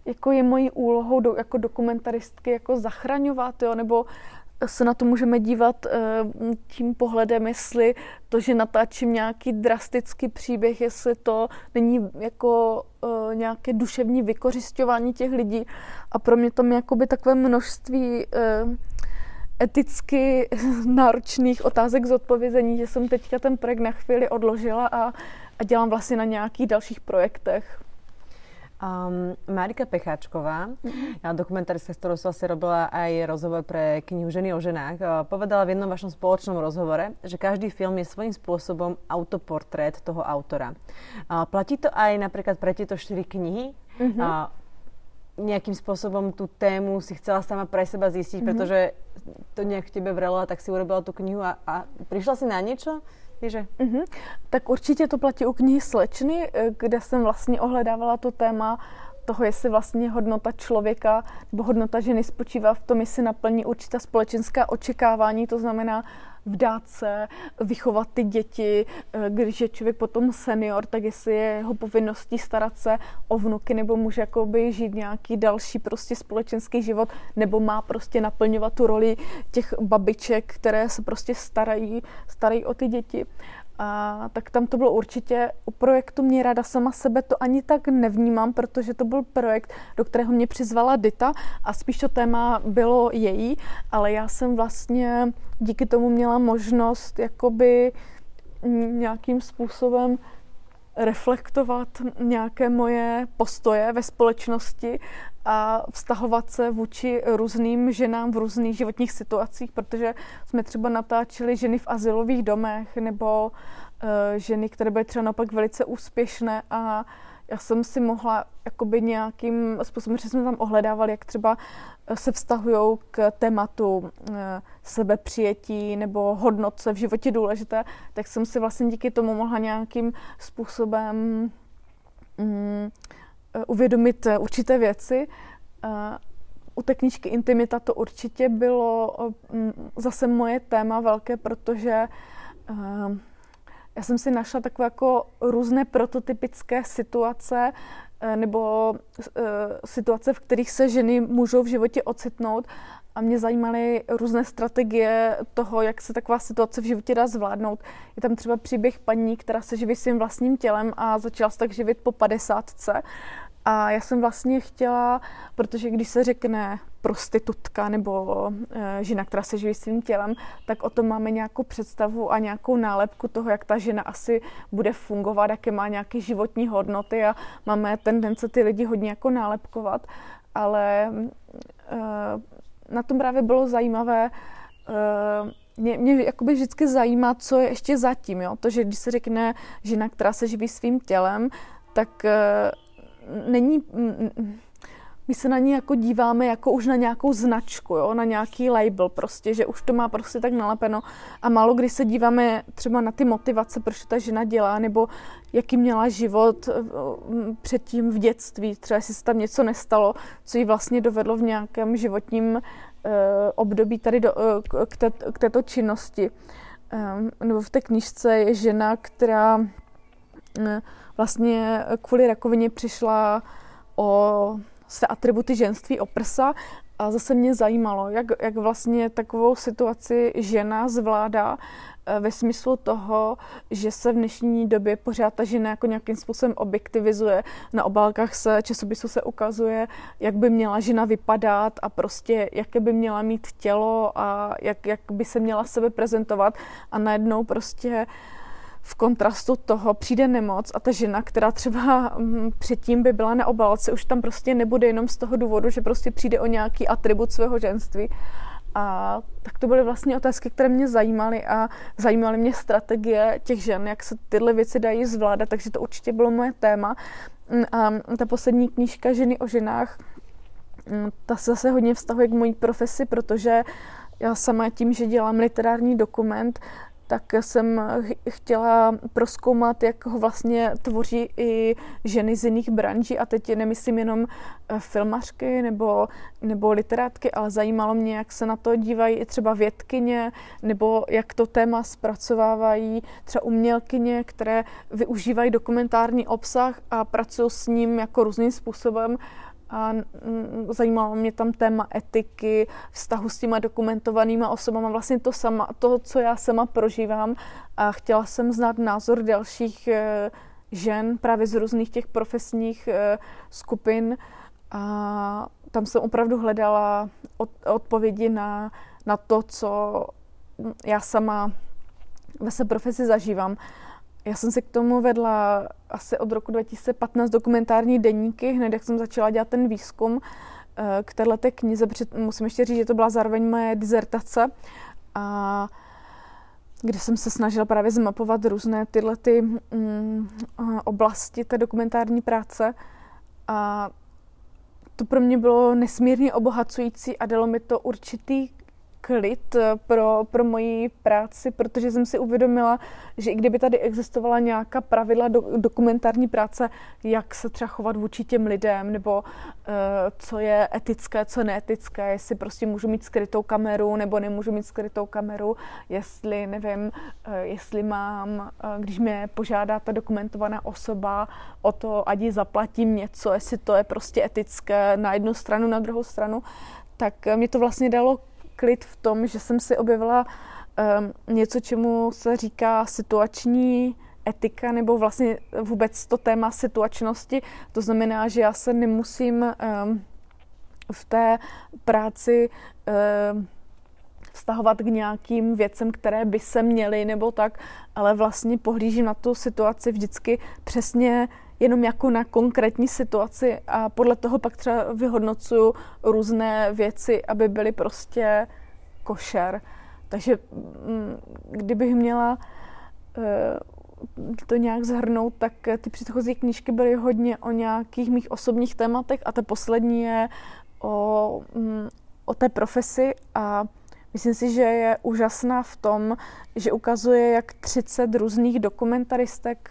jako je mojí úlohou do, jako dokumentaristky jako zachraňovat, jo, nebo se na to můžeme dívat eh, tím pohledem, jestli to, že natáčím nějaký drastický příběh, jestli to není jako eh, nějaké duševní vykořišťování těch lidí. A pro mě tam je jakoby takové množství eh, eticky náročných otázek z odpovězení, že jsem teďka ten projekt na chvíli odložila a, a dělám vlastně na nějakých dalších projektech. Um, Marika Pecháčková, mm-hmm. dokumentarista, s ktorou som vlastne robila aj rozhovor pre knihu Ženy o ženách, povedala v jednom vašom spoločnom rozhovore, že každý film je svojím spôsobom autoportrét toho autora. Uh, platí to aj napríklad pre tieto štyri knihy? Mm-hmm. Uh, nejakým spôsobom tú tému si chcela sama pre seba zistiť, mm-hmm. pretože to nejak v tebe vrelo a tak si urobila tú knihu a, a prišla si na niečo? Že? Mm-hmm. Tak určitě to platí u knihy Slečny, eh, kde jsem vlastně ohledávala to téma toho, jestli vlastně hodnota člověka nebo hodnota ženy spočívá v tom, jestli naplní určitá společenská očekávání, to znamená vdát se, vychovat ty děti, eh, když je člověk potom senior, tak jestli je jeho povinností starat se o vnuky, nebo může jakoby žít nějaký další prostě společenský život, nebo má prostě naplňovat tu roli těch babiček, které se prostě starají, starají o ty děti. A, tak tam to bylo určitě u projektu Mě rada sama sebe to ani tak nevnímám, protože to byl projekt, do kterého mě přizvala Dita a spíš to téma bylo její, ale já jsem vlastně díky tomu měla možnost jakoby nějakým způsobem reflektovat nějaké moje postoje ve společnosti a vztahovat se vůči různým ženám v různých životních situacích, protože jsme třeba natáčeli ženy v asilových domech nebo uh, ženy, které byly třeba naopak velice úspěšné a já jsem si mohla jakoby nějakým způsobem, že jsme tam ohledávali, jak třeba se vztahují k tématu eh, sebepřijetí nebo hodnot, co je v životě důležité, tak jsem si vlastně díky tomu mohla nějakým způsobem mm, eh, uvědomit eh, určité věci. U té knížky Intimita to určitě bylo zase moje téma velké, protože já jsem si našla takové jako různé prototypické situace, Eh, nebo uh, situace, v kterých se ženy můžou v životě ocitnout. A mě zajímaly různé strategie toho, jak se taková situace v životě dá zvládnout. Je tam třeba příběh paní, která se živí svým vlastním tělem a začala se tak živit po padesátce. A já jsem vlastně chtěla, protože když se řekne prostitutka nebo e, žena, která se živí svým tělem, tak o tom máme nějakou představu a nějakou nálepku toho, jak ta žena asi bude fungovat, jaké má nějaké životní hodnoty a máme tendence ty lidi hodně jako nálepkovat, ale e, na tom právě bylo zajímavé, e, mě, mě jakoby vždycky zajímá, co je ještě zatím, jo? to, že když se řekne žena, která se živí svým tělem, tak není, my se na ní jako díváme jako už na nějakou značku, jo, na nějaký label prostě, že už to má prostě tak nalepeno a málo kdy se díváme třeba na ty motivace, proč ta žena dělá, nebo jaký měla život eh, předtím v dětství, třeba jestli se tam něco nestalo, co jí vlastně dovedlo v nějakém životním uh, období tady do, uh, k, té, k této činnosti. Um, nebo v té knižce je žena, která vlastně kvůli rakovině přišla o své atributy ženství, o prsa a zase mě zajímalo, jak, jak vlastně takovou situaci žena zvládá eh, ve smyslu toho, že se v dnešní době pořád ta žena jako nějakým způsobem objektivizuje. Na obálkách se časopisu se ukazuje, jak by měla žena vypadat a prostě jaké by měla mít tělo a jak, jak by se měla sebe prezentovat a najednou prostě uh, v kontrastu toho přijde nemoc a ta žena, která třeba mm, předtím by byla na obálce, už tam prostě nebude jenom z toho důvodu, že prostě přijde o nějaký atribut svého ženství. A tak to byly vlastně otázky, které mě zajímaly a zajímaly mě strategie těch žen, jak se tyhle věci dají zvládat, takže to určitě bylo moje téma. Mm, a ta poslední knížka Ženy o ženách, mm, ta se zase hodně vztahuje k mojí profesi, protože já sama tím, že dělám literární dokument, tak jsem chtěla proskoumat, jak ho vlastně tvoří i ženy z jiných branží. A teď nemyslím jenom eh, filmařky nebo, nebo literátky, ale zajímalo mě, jak se na to dívají i třeba vědkyně nebo jak to téma zpracovávají třeba umělkyně, které využívají dokumentární obsah a pracují s ním jako různým způsobem a zajímalo mě tam téma etiky, vztahu s těma dokumentovanýma osobama, vlastně to, sama, to, co já sama prožívám a chtěla jsem znát názor dalších eh, žen právě z různých těch profesních eh, skupin a tam jsem opravdu hledala od, odpovědi na, na to, co já sama ve své profesi zažívám. Já jsem si k tomu vedla asi od roku 2015 dokumentární denníky, hned jak jsem začala dělat ten výzkum eh, k této knize, musím ještě říct, že to byla zároveň moje dizertace, a kde jsem se snažila právě zmapovat různé tyhle ty, mm, oblasti té dokumentární práce. A to pro mě bylo nesmírně obohacující a dalo mi to určitý klid eh, pro, pro moji práci, protože jsem si uvědomila, že i kdyby tady existovala nějaká pravidla do, dokumentární práce, jak se třeba chovat vůči těm lidem, nebo uh, co je etické, co neetické, jestli prostě můžu mít skrytou kameru, nebo nemůžu mít skrytou kameru, jestli, nevím, uh, jestli mám, uh, když mě požádá ta dokumentovaná osoba o to, ať jí zaplatím něco, jestli to je prostě etické na jednu stranu, na druhou stranu, tak mě to vlastně dalo klid v tom, že jsem si objevila um, něco, čemu se říká situační etika, nebo vlastně vůbec to téma situačnosti. To znamená, že já se nemusím um, v té práci um, vztahovat k nějakým věcem, které by se měly nebo tak, ale vlastně pohlížím na tu situaci vždycky přesně jenom jako na konkrétní situaci a podle toho pak třeba vyhodnocuju různé věci, aby byly prostě košer. Takže mm, kdybych měla eh, to nějak zhrnout, tak ty předchozí knížky byly hodně o nějakých mých osobních tématech a ta poslední je o, mm, o té profesi a myslím si, že je úžasná v tom, že ukazuje, jak 30 různých dokumentaristek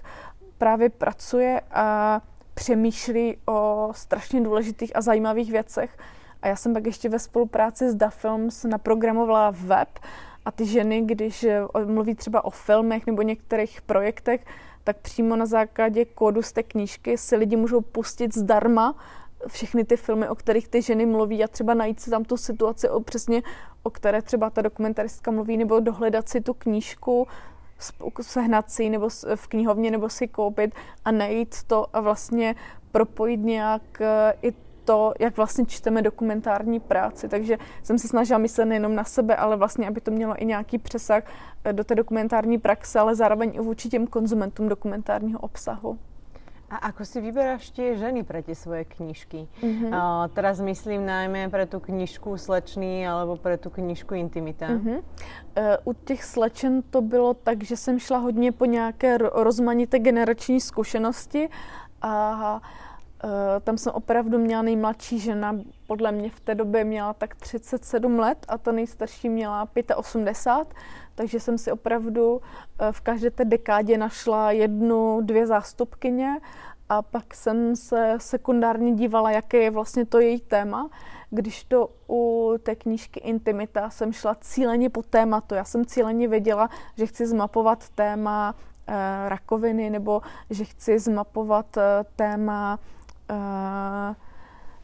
právě pracuje a přemýšlí o strašně důležitých a zajímavých věcech. A já jsem pak ještě ve spolupráci s Da Films naprogramovala web a ty ženy, když eh, mluví třeba o filmech nebo některých projektech, tak přímo na základě kódu z té knížky si lidi můžou pustit zdarma všechny ty filmy, o kterých ty ženy mluví a třeba najít si tam tu situaci o přesně, o které třeba ta dokumentaristka mluví, nebo dohledat si tu knížku, sehnat si nebo v knihovně nebo si koupit a najít to a vlastně propojit nějak eh, i to, jak vlastně čteme dokumentární práci. Takže jsem se snažila myslet nejenom na sebe, ale vlastně, aby to mělo i nějaký přesah eh, do té dokumentární praxe, ale zároveň i vůči těm konzumentům dokumentárního obsahu. A ako si vyberáš tie ženy pre tie svoje knižky? Mm-hmm. Uh, teraz myslím najmä pre tú knižku Slečný alebo pre tú knižku Intimita. Mm-hmm. Uh, u těch slečen to bylo tak, že jsem šla hodně po nějaké rozmanité generační zkušenosti a uh, tam jsem opravdu měla nejmladší žena, podle mě v té době měla tak 37 let a ta nejstarší měla 85, takže jsem si opravdu eh, v každé té dekádě našla jednu, dvě zástupkyně a pak jsem se sekundárně dívala, jaké je vlastně to její téma. Když to u té knížky Intimita jsem šla cíleně po tématu. Já jsem cíleně věděla, že chci zmapovat téma e, rakoviny nebo že chci zmapovat e, téma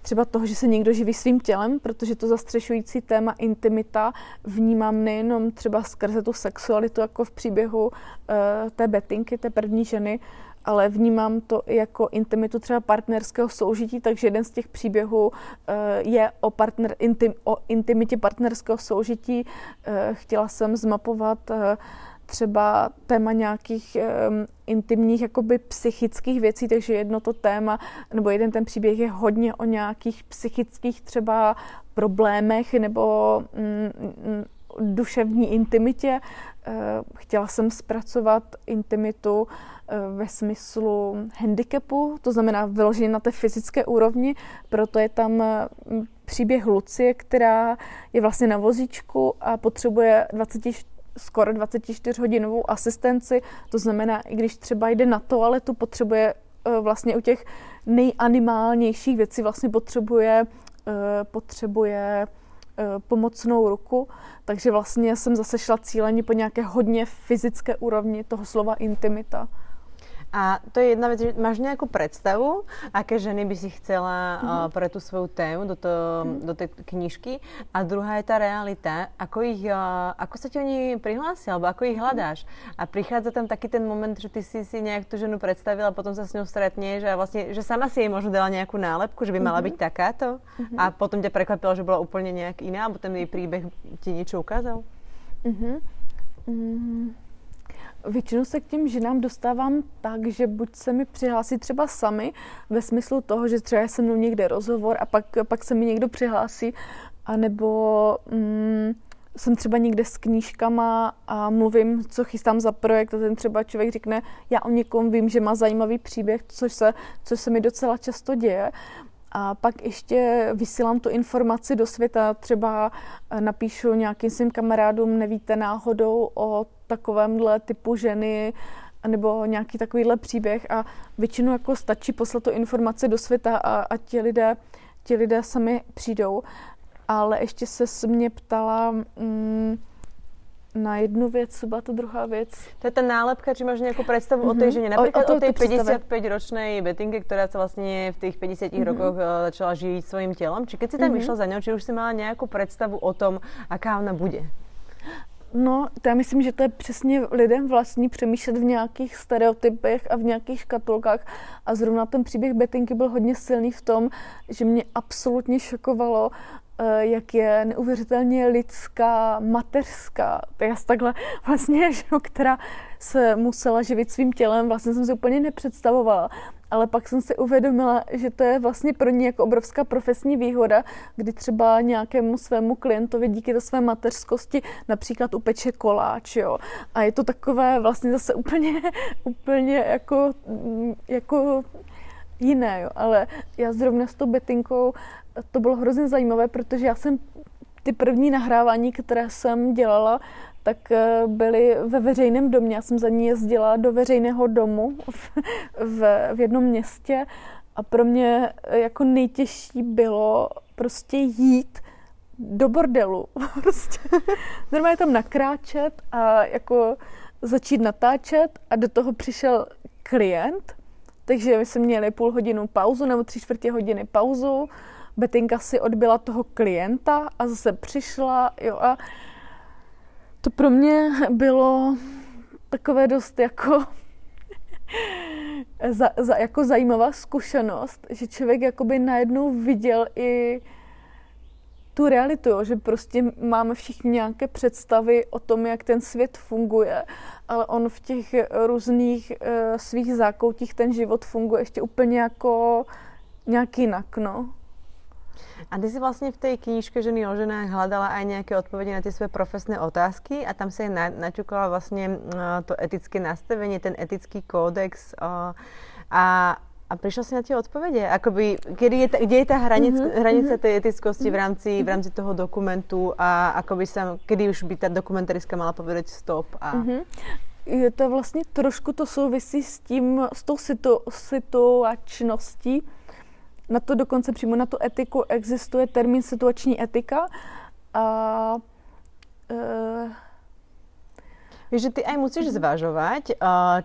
třeba toho, že se někdo živí svým tělem, protože to zastřešující téma intimita vnímám nejenom třeba skrze tu sexualitu, jako v příběhu uh, té Betinky, té první ženy, ale vnímám to i jako intimitu třeba partnerského soužití, takže jeden z těch příběhů uh, je o, partner, intim, o intimitě partnerského soužití. Uh, chtěla jsem zmapovat třeba téma nějakých um, intimních jakoby psychických věcí, takže jedno to téma, nebo jeden ten příběh je hodně o nějakých psychických třeba problémech nebo mm, duševní intimitě. Uh, chtěla jsem zpracovat intimitu uh, ve smyslu handicapu, to znamená vyloženě na té fyzické úrovni, proto je tam uh, příběh Lucie, která je vlastně na vozíčku a potřebuje 24 skoro 24-hodinovou asistenci, to znamená, i když třeba jde na toaletu, potřebuje eh, vlastně u těch nejanimálnějších věcí vlastně potřebuje, eh, potřebuje eh, pomocnou ruku, takže vlastně jsem zase šla cíleně po nějaké hodně fyzické úrovni toho slova intimita. A to je jedna vec, že máš nejakú predstavu, aké ženy by si chcela mm-hmm. uh, pre tú svoju tému do, to, mm-hmm. do tej knižky. A druhá je tá realita, ako, ich, uh, ako sa ti oni prihlásia, alebo ako ich hľadáš. A prichádza tam taký ten moment, že ty si si nejak tú ženu predstavila, potom sa s ňou stretneš a vlastne, že sama si jej možno dala nejakú nálepku, že by mala mm-hmm. byť takáto. Mm-hmm. A potom ťa prekvapilo, že bola úplne nejak iná, alebo ten jej príbeh ti niečo ukázal. Mm-hmm. Mm-hmm. Většinou se k těm ženám dostávám tak, že buď se mi přihlásí třeba sami, ve smyslu toho, že třeba se mnou někde rozhovor a pak, pak se mi někdo přihlásí, anebo mm, jsem třeba někde s knížkama a mluvím, co chystám za projekt a ten třeba člověk řekne, já o někom vím, že má zajímavý příběh, což se, což se mi docela často děje. A pak ještě vysílám tu informaci do světa, třeba napíšu nějakým svým kamarádům, nevíte náhodou o takovémhle typu ženy, nebo nějaký takovýhle příběh a většinou jako stačí poslat tu informaci do světa a, a ti, lidé, ti lidé sami přijdou. Ale ještě se mě ptala, mm, na jednu věc, co byla to druhá věc? To je ta nálepka, či máš nějakou představu mm-hmm. o té ženě, například o, o, o té 55-ročnej Betinke, která se vlastně v těch 50 mm-hmm. rokoch začala živit svým tělem. Či keď si tam mm-hmm. išla za ňou, či už si měla nějakou představu o tom, aká ona bude? No, to já myslím, že to je přesně lidem vlastní přemýšlet v nějakých stereotypech a v nějakých škatulkách. A zrovna ten příběh Betinky byl hodně silný v tom, že mě absolutně šokovalo, jak je neuvěřitelně lidská, mateřská. To je takhle vlastně, že, která se musela živit svým tělem, vlastně jsem si úplně nepředstavovala ale pak jsem si uvědomila, že to je vlastně pro ní jako obrovská profesní výhoda, kdy třeba nějakému svému klientovi díky té své mateřskosti například upeče koláč, jo. A je to takové vlastně zase úplně, úplně jako, jako jiné, jo. Ale já zrovna s tou betinkou to bylo hrozně zajímavé, protože já jsem ty první nahrávání, které jsem dělala, tak eh, byly ve veřejném domě. Já jsem za ní jezdila do veřejného domu v, v, v jednom městě a pro mě eh, jako nejtěžší bylo prostě jít do bordelu. prostě normálně tam nakráčet a jako začít natáčet a do toho přišel klient, takže my jsme měli půl hodinu pauzu nebo tři čtvrtě hodiny pauzu. Betinka si odbyla toho klienta a zase přišla, jo, a to pro mě bylo takové dost jako za, za, jako zajímavá zkušenost, že člověk jakoby najednou viděl i tu realitu, jo, že prostě máme všichni nějaké představy o tom, jak ten svět funguje, ale on v těch různých uh, svých zákoutích ten život funguje ještě úplně jako nějak jinak, no. A ty si vlastně v té knížke Ženy o ženách hledala aj nějaké odpovědi na ty své profesné otázky a tam se na, naťukala vlastně uh, to etické nastavení, ten etický kódex uh, a a přišla si na tie odpovede? Akoby, kedy je ta, kde je ta hranic, mm-hmm. hranice tej etickosti v rámci, v rámci toho dokumentu a akoby sa, kedy už by ta dokumentaristka mala povedať stop? A... Mm-hmm. Je to vlastně trošku to souvisí s tím, s tou situ, situačností, na to dokonce přímo na tu etiku existuje termín situační etika a e, že ty aj musíš zvažovať,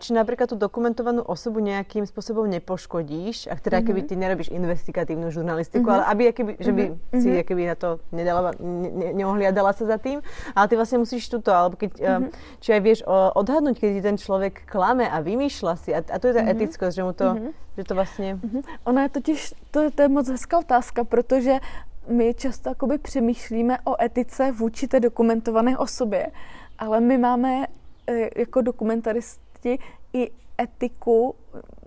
či napríklad tú dokumentovanú osobu nejakým spôsobom nepoškodíš, ak teda keby ty nerobíš investigatívnu žurnalistiku, mm-hmm. ale aby keby, že by mm-hmm. si keby na to nedala, ne, neohliadala sa za tým, ale ty vlastne musíš túto, alebo keď, mm-hmm. či aj vieš odhadnúť, keď ten človek klame a vymýšľa si, a, a to je ta mm-hmm. etickosť, že mu to, mm-hmm. že to vlastně... Mm-hmm. Ona je totiž, to, to je moc hezká otázka, protože my často jakoby přemýšlíme o etice vůči té dokumentované osobě, ale my máme jako dokumentaristi i etiku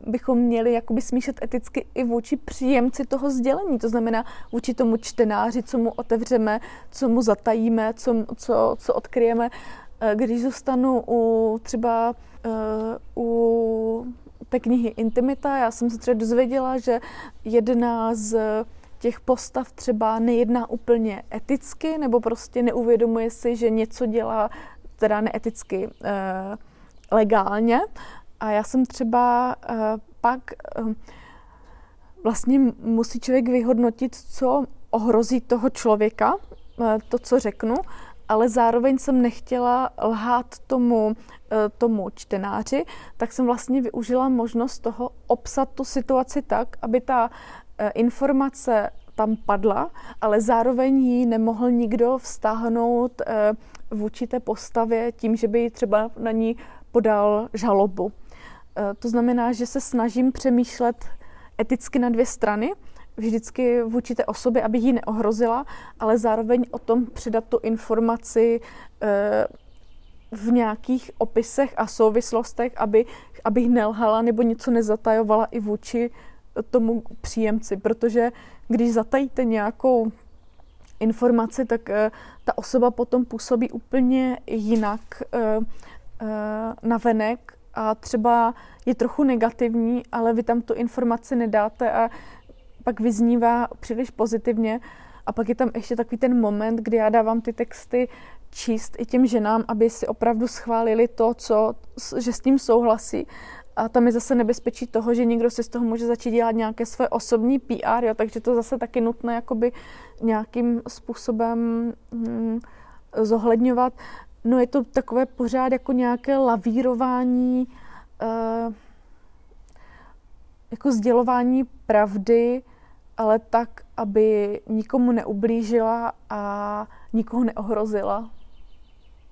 bychom měli jakoby smíšet eticky i vůči příjemci toho sdělení. To znamená vůči tomu čtenáři, co mu otevřeme, co mu zatajíme, co, co, co odkryjeme. E, když zůstanu u třeba uh, u té knihy Intimita, já jsem se třeba dozvěděla, že jedna z těch postav třeba nejedná úplně eticky, nebo prostě neuvědomuje si, že něco dělá teda neeticky eh, legálně. A já jsem třeba eh, pak eh, vlastně musí člověk vyhodnotit, co ohrozí toho člověka, to, co řeknu, ale zároveň jsem nechtěla lhát tomu, tomu čtenáři, tak jsem vlastně využila možnost toho obsat tu situaci tak, aby ta informace tam padla, ale zároveň ji nemohl nikdo vztáhnout eh, vůči té postavě tím, že by ji třeba na ní podal žalobu. To znamená, že se snažím přemýšlet eticky na dvě strany, vždycky vůči té osobě, aby ji neohrozila, ale zároveň o tom předat tu informaci eh, v nějakých opisech a souvislostech, aby, abych nelhala nebo něco nezatajovala i vůči tomu příjemci, protože když zatajíte nějakou informaci, tak eh, ta osoba potom působí úplně jinak eh, na venek a třeba je trochu negativní, ale vy tam tu informaci nedáte a pak vyznívá příliš pozitivně a pak je tam ještě takový ten moment, kdy já dávám ty texty číst i těm ženám, aby si opravdu schválili to, co, že s tím souhlasí. A tam je zase nebezpečí toho, že někdo si z toho může začít dělat nějaké své osobní PR, jo, takže to zase taky nutné jakoby nějakým způsobem hm, zohledňovat. No je to takové pořád jako nějaké lavírování, eh, jako sdělování pravdy, ale tak, aby nikomu neublížila a nikoho neohrozila.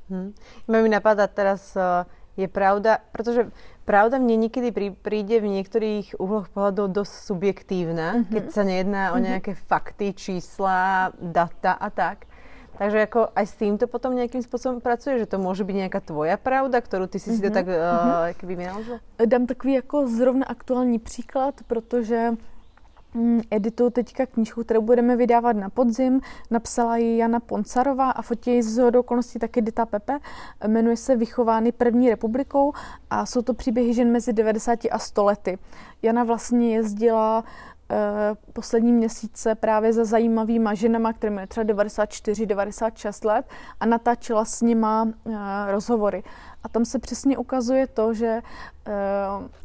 Hmm. Mi napadá teraz, eh, je pravda, protože pravda mne niekedy príde v niektorých úhloch pohľadov dosť subjektívna, mm-hmm. keď sa nejedná mm-hmm. o mhm. nejaké fakty, čísla, data a tak. Takže jako aj s týmto potom nějakým způsobem pracuje, že to může být nějaká tvoja pravda, kterou ty si mm-hmm. si to mhm. tak uh, mm-hmm. vynaložil? Dám takový jako zrovna aktuální příklad, protože editu teďka knížku, kterou budeme vydávat na podzim. Napsala ji Jana Poncarová a fotí z okolností taky Dita Pepe. Jmenuje se Vychovány první republikou a jsou to příběhy žen mezi 90 a 100 lety. Jana vlastně jezdila eh, poslední měsíce právě za zajímavýma ženama, které mají třeba 94, 96 let a natáčela s nima eh, rozhovory. A tam se přesně ukazuje to, že eh,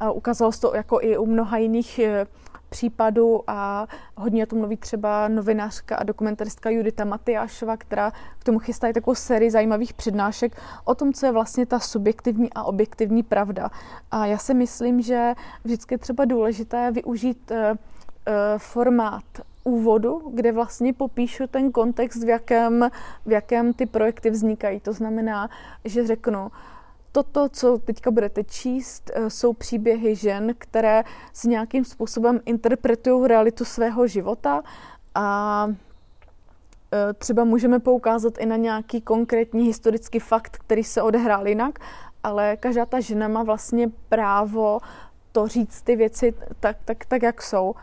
a ukázalo se to jako i u mnoha jiných případů a hodně o tom mluví třeba novinářka a dokumentaristka Judita Matyášova, která k tomu chystá takovou sérii zajímavých přednášek o tom, co je vlastně ta subjektivní a objektivní pravda. A já si myslím, že vždycky je třeba důležité využít uh, formát úvodu, kde vlastně popíšu ten kontext, v jakém, v jakém ty projekty vznikají. To znamená, že řeknu, toto, co teďka budete číst, eh, jsou příběhy žen, které si nějakým způsobem interpretují realitu svého života a eh, třeba můžeme poukázat i na nějaký konkrétní historický fakt, který se odehrál jinak, ale každá ta žena má vlastně právo to říct ty věci tak, tak, tak jak jsou.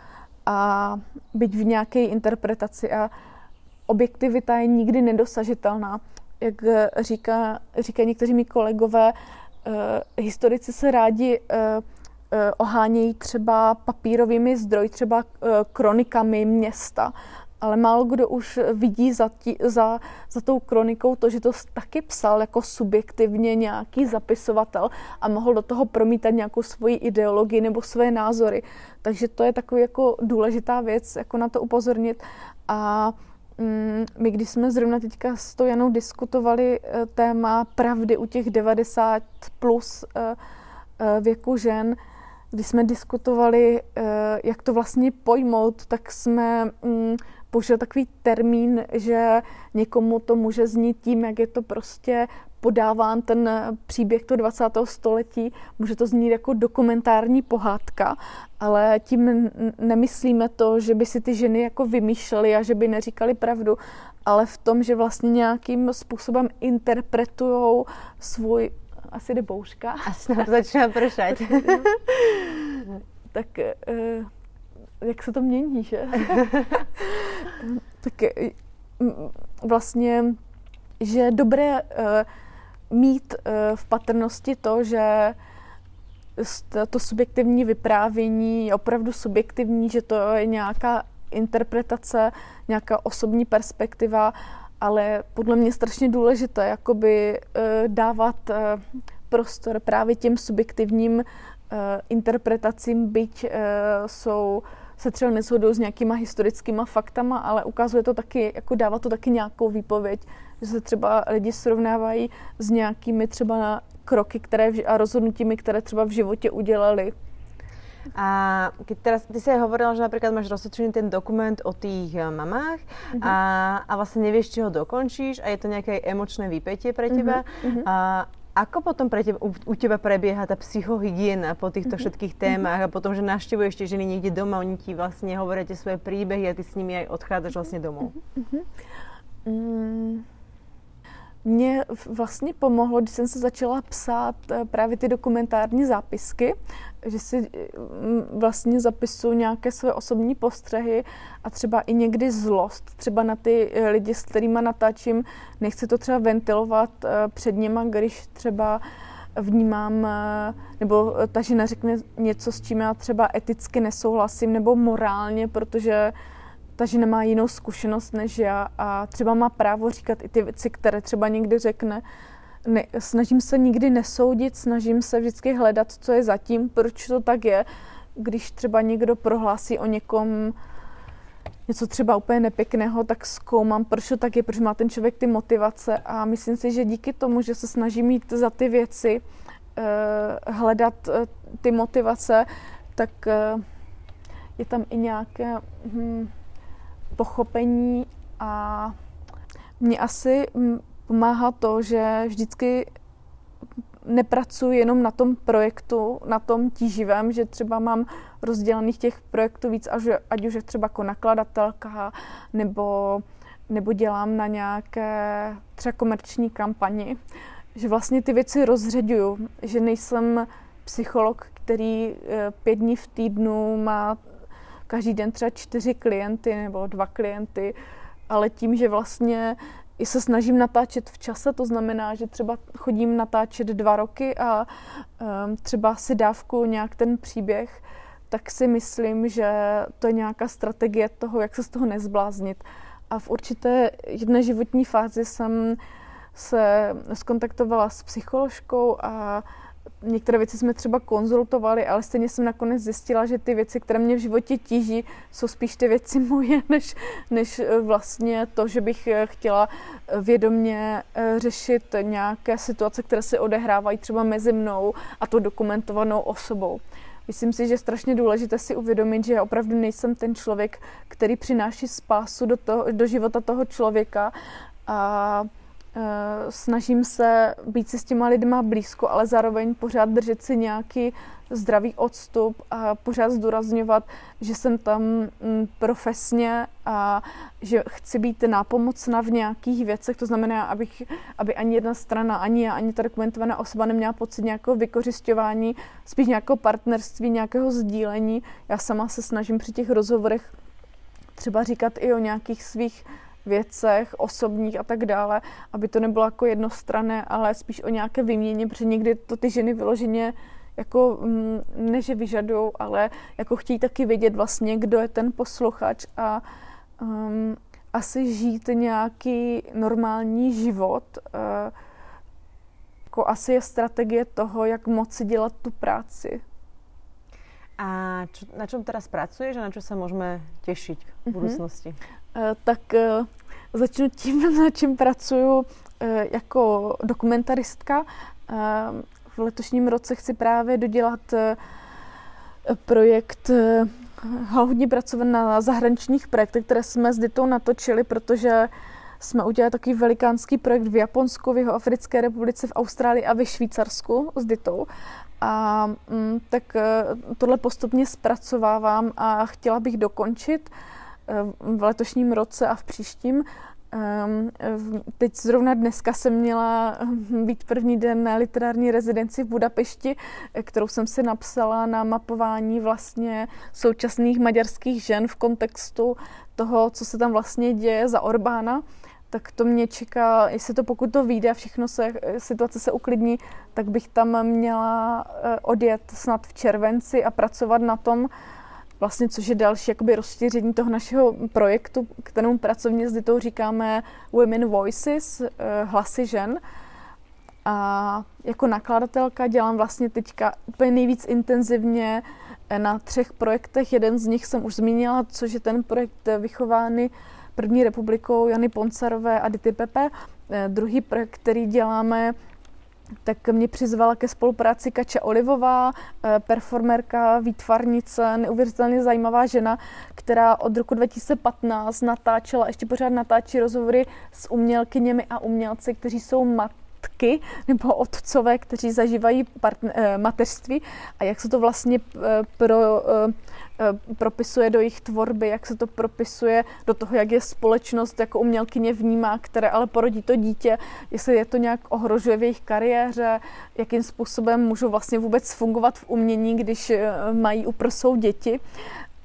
A být v nějaké interpretaci a objektivita je nikdy nedosažitelná jak eh, říká, říkají někteří mý kolegové, uh, historici se rádi uh, ohánějí třeba papírovými zdroji, třeba uh, kronikami města, ale málo kdo už vidí za, tí, za, za tou kronikou to, že to taky psal jako subjektivně nějaký zapisovatel a mohl do toho promítat nějakou svoji ideologii nebo své názory. Takže to je takový jako důležitá věc, jako na to upozornit. A my když jsme zrovna teďka s tou Janou diskutovali eh, téma pravdy u těch 90 plus eh, eh, věku žen, když jsme diskutovali, jak to vlastně pojmout, tak jsme mm, použil takový termín, že někomu to může znít tím, jak je to prostě podáván ten příběh toho 20. století. Může to znít jako dokumentární pohádka, ale tím nemyslíme to, že by si ty ženy jako vymýšlely a že by neříkali pravdu, ale v tom, že vlastně nějakým způsobem interpretují svůj asi jde bouřka. Asi nám začíná pršet. tak eh, jak se to mění, že? tak eh, vlastně, že dobré eh, mít eh, v patrnosti to, že to subjektivní vyprávění je opravdu subjektivní, že to je nějaká interpretace, nějaká osobní perspektiva, ale podle mě strašně důležité jakoby eh, dávat eh, prostor právě těm subjektivním interpretacím, byť jsou se třeba neshodují s nějakýma historickýma faktama, ale ukazuje to taky, jako dává to taky nějakou výpověď, že se třeba lidi srovnávají s nějakými třeba kroky které v, a rozhodnutími, které třeba v životě udělali. A keď teraz, ty si hovorila, že napríklad máš roztočený ten dokument o tých eh, mamách uh-huh. a, a vlastne nevieš, či ho dokončíš a je to nejaké emočné výpetie pre teba. Uh-huh. A ako potom pre teba, u, u teba prebieha tá psychohygiena po týchto uh-huh. všetkých témach a potom, že navštevuješ tie ženy niekde doma, oni ti vlastne hovoria tie svoje príbehy a ty s nimi aj odchádzaš vlastne domov? Uh-huh. Mm. Mně vlastně pomohlo, když jsem se začala psát eh, právě ty dokumentární zápisky, že si mm, vlastně zapisuju nějaké své osobní postřehy a třeba i někdy zlost, třeba na ty eh, lidi, s kterými natáčím, nechci to třeba ventilovat eh, před nima, když třeba vnímám, nebo ta žena řekne něco, s čím já třeba eticky nesouhlasím, nebo morálně, protože žena má jinou zkušenost než já a třeba má právo říkat i ty věci, které třeba někdy řekne. Ne, snažím se nikdy nesoudit, snažím se vždycky hledat, co je zatím, proč to tak je. Když třeba někdo prohlásí o někom něco třeba úplně nepěkného, tak zkoumám, proč to tak je, proč má ten člověk ty motivace a myslím si, že díky tomu, že se snažím mít za ty věci, eh, hledat eh, ty motivace, tak eh, je tam i nějaké hm, pochopení a mě asi pomáhá to, že vždycky nepracuji jenom na tom projektu, na tom tíživém, že třeba mám rozdělených těch projektů víc, až, ať už je třeba jako nakladatelka, nebo, nebo dělám na nějaké třeba komerční kampani, že vlastně ty věci rozředuju, že nejsem psycholog, který eh, pět dní v týdnu má každý den třeba čtyři klienty nebo dva klienty, ale tím, že vlastně i se snažím natáčet v čase, to znamená, že třeba chodím natáčet dva roky a um, třeba si dávku nějak ten příběh, tak si myslím, že to je nějaká strategie toho, jak se z toho nezbláznit. A v určité jedné životní fázi jsem se skontaktovala s psycholožkou a některé věci jsme třeba konzultovali, ale stejně jsem nakonec zjistila, že ty věci, které mě v životě tíží, jsou spíš ty věci moje, než, než eh, vlastně to, že bych eh, chtěla eh, vědomně řešit nějaké situace, které se odehrávají třeba mezi mnou a to dokumentovanou osobou. Myslím si, že je strašně důležité si uvědomit, že opravdu nejsem ten člověk, který přináší spásu do, toho, do života toho člověka a snažím se být si s těma lidma blízko, ale zároveň pořád držet si nějaký zdravý odstup a pořád zdůrazňovat, že jsem tam mm, profesně a že chci být nápomocna v nějakých věcech. To znamená, abych, aby ani jedna strana, ani já, ani ta dokumentovaná osoba neměla pocit nějakého vykořišťování, spíš nějakého partnerství, nějakého sdílení. Já sama se snažím při těch rozhovorech třeba říkat i o nějakých svých věcech osobních a tak dále, aby to nebylo jako jednostrané, ale spíš o nějaké vyměně, protože někdy to ty ženy vyloženě jako mm, ne, že vyžadují, ale jako chtějí taky vědět vlastně, kdo je ten posluchač a um, asi žít nějaký normální život, uh, jako asi je strategie toho, jak moci dělat tu práci. A čo, na čom teraz pracuješ a na čo sa môžeme tešiť v mhm. budúcnosti? Mm-hmm. Eh, tak eh, začnu tím, na čím pracuju eh, jako dokumentaristka. V letošním roce chci právě dodělat projekt hodně pracovat na zahraničních projektech, které jsme s Ditou natočili, protože jsme udělali takový velikánský projekt v Japonsku, v jeho Africké republice, v Austrálii a ve Švýcarsku s Ditou. A mm, tak tohle postupně zpracovávám a chtěla bych dokončit v letošním roce a v příštím. Ehm, teď zrovna dneska jsem měla hm, být první den na literární rezidenci v Budapešti, kterou jsem si napsala na mapování vlastně současných maďarských žen v kontextu toho, co se tam vlastně děje za Orbána tak to mě čeká, jestli to pokud to vyjde a všechno se, situace se uklidní, tak bych tam měla eh, odjet snad v červenci a pracovat na tom, vlastně, což je další jakoby rozšíření toho našeho projektu, kterému pracovně s Ditou říkáme Women Voices, eh, hlasy žen. A jako nakladatelka dělám vlastně teďka úplně nejvíc intenzivně na třech projektech. Jeden z nich jsem už zmínila, což je ten projekt Vychovány první republikou Jany Poncarové a Dity Pepe. Eh, druhý projekt, který děláme, tak mě přizvala ke spolupráci Kača Olivová, eh, performerka, výtvarnice, neuvěřitelně zajímavá žena, která od roku 2015 natáčela, ještě pořád natáčí rozhovory s umělkyněmi a umělci, kteří jsou mat matky nebo otcové, kteří zažívají partner, eh, mateřství a jak se to vlastně pro, propisuje do jejich tvorby, jak se to propisuje do toho, jak je společnost jako umělkyně vnímá, které ale porodí to dítě, jestli je to nějak ohrožuje v jejich kariéře, jakým způsobem můžou vlastně vůbec fungovat v umění, když eh, mají uprsou děti.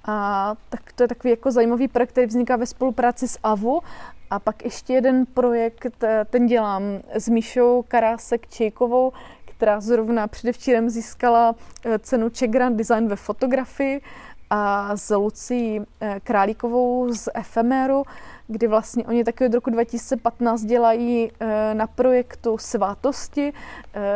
A tak to je takový jako zajímavý projekt, který vzniká ve spolupráci s AVU. A pak ještě jeden projekt, eh, ten dělám s Míšou Karásek Čejkovou, která zrovna předevčírem získala eh, cenu Czech Grand Design ve fotografii a s Lucí eh, Králíkovou z Efemeru, kdy vlastně oni taky od roku 2015 dělají na projektu Svátosti,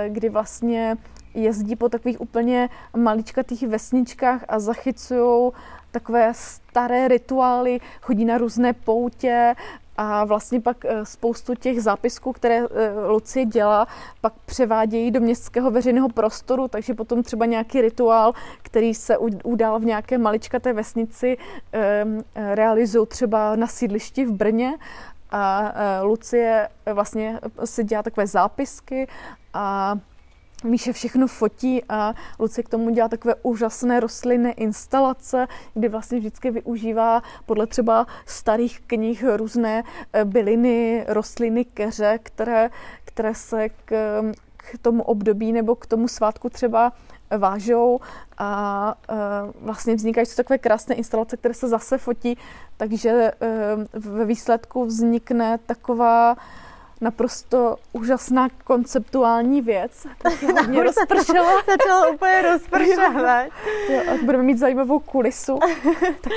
kdy vlastně jezdí po takových úplně maličkatých vesničkách a zachycují takové staré rituály, chodí na různé poutě a vlastně pak eh, spoustu těch zápisků, které eh, Lucie dělá, pak převádějí do městského veřejného prostoru, takže potom třeba nějaký rituál, který se udál v nějaké maličkaté vesnici, ehm, realizují třeba na sídlišti v Brně. A eh, Lucie vlastně si dělá takové zápisky a Míše všechno fotí a Lucie k tomu dělá takové úžasné rostlinné instalace, kdy vlastně vždycky využívá podle třeba starých knih různé eh, byliny, rostliny, keře, které, které se k, k tomu období nebo k tomu svátku třeba vážou. A e, vlastně vznikají to takové krásné instalace, které se zase fotí, takže e, ve výsledku vznikne taková naprosto úžasná konceptuální věc. Tak se hodně rozpršela. Začala úplně rozpršovat. Jo, a budeme mít zajímavou kulisu. tak,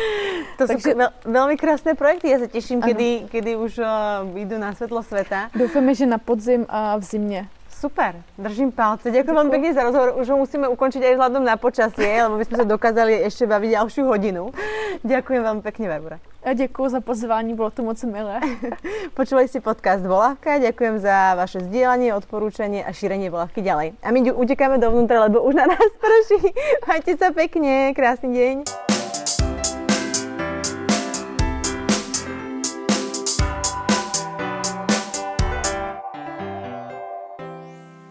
to Takže, jsou vel, velmi krásné projekty. Já se těším, kdy, kdy už uh, vyjdu na světlo světa. Doufáme, že na podzim a v zimě. Super, držím palce. Ďakujem vám pekne za rozhovor. Už ho musíme ukončiť aj vzhľadom na počasie, lebo by sme sa dokázali ešte baviť ďalšiu hodinu. Ďakujem vám pekne, Barbara. A děkuji za pozvání, bylo to moc milé. Počúvali ste podcast Volávka, ďakujem za vaše sdielanie, odporúčanie a šírenie Volávky ďalej. A my utekáme dovnútra, lebo už na nás prší. Majte sa pekne, krásny deň.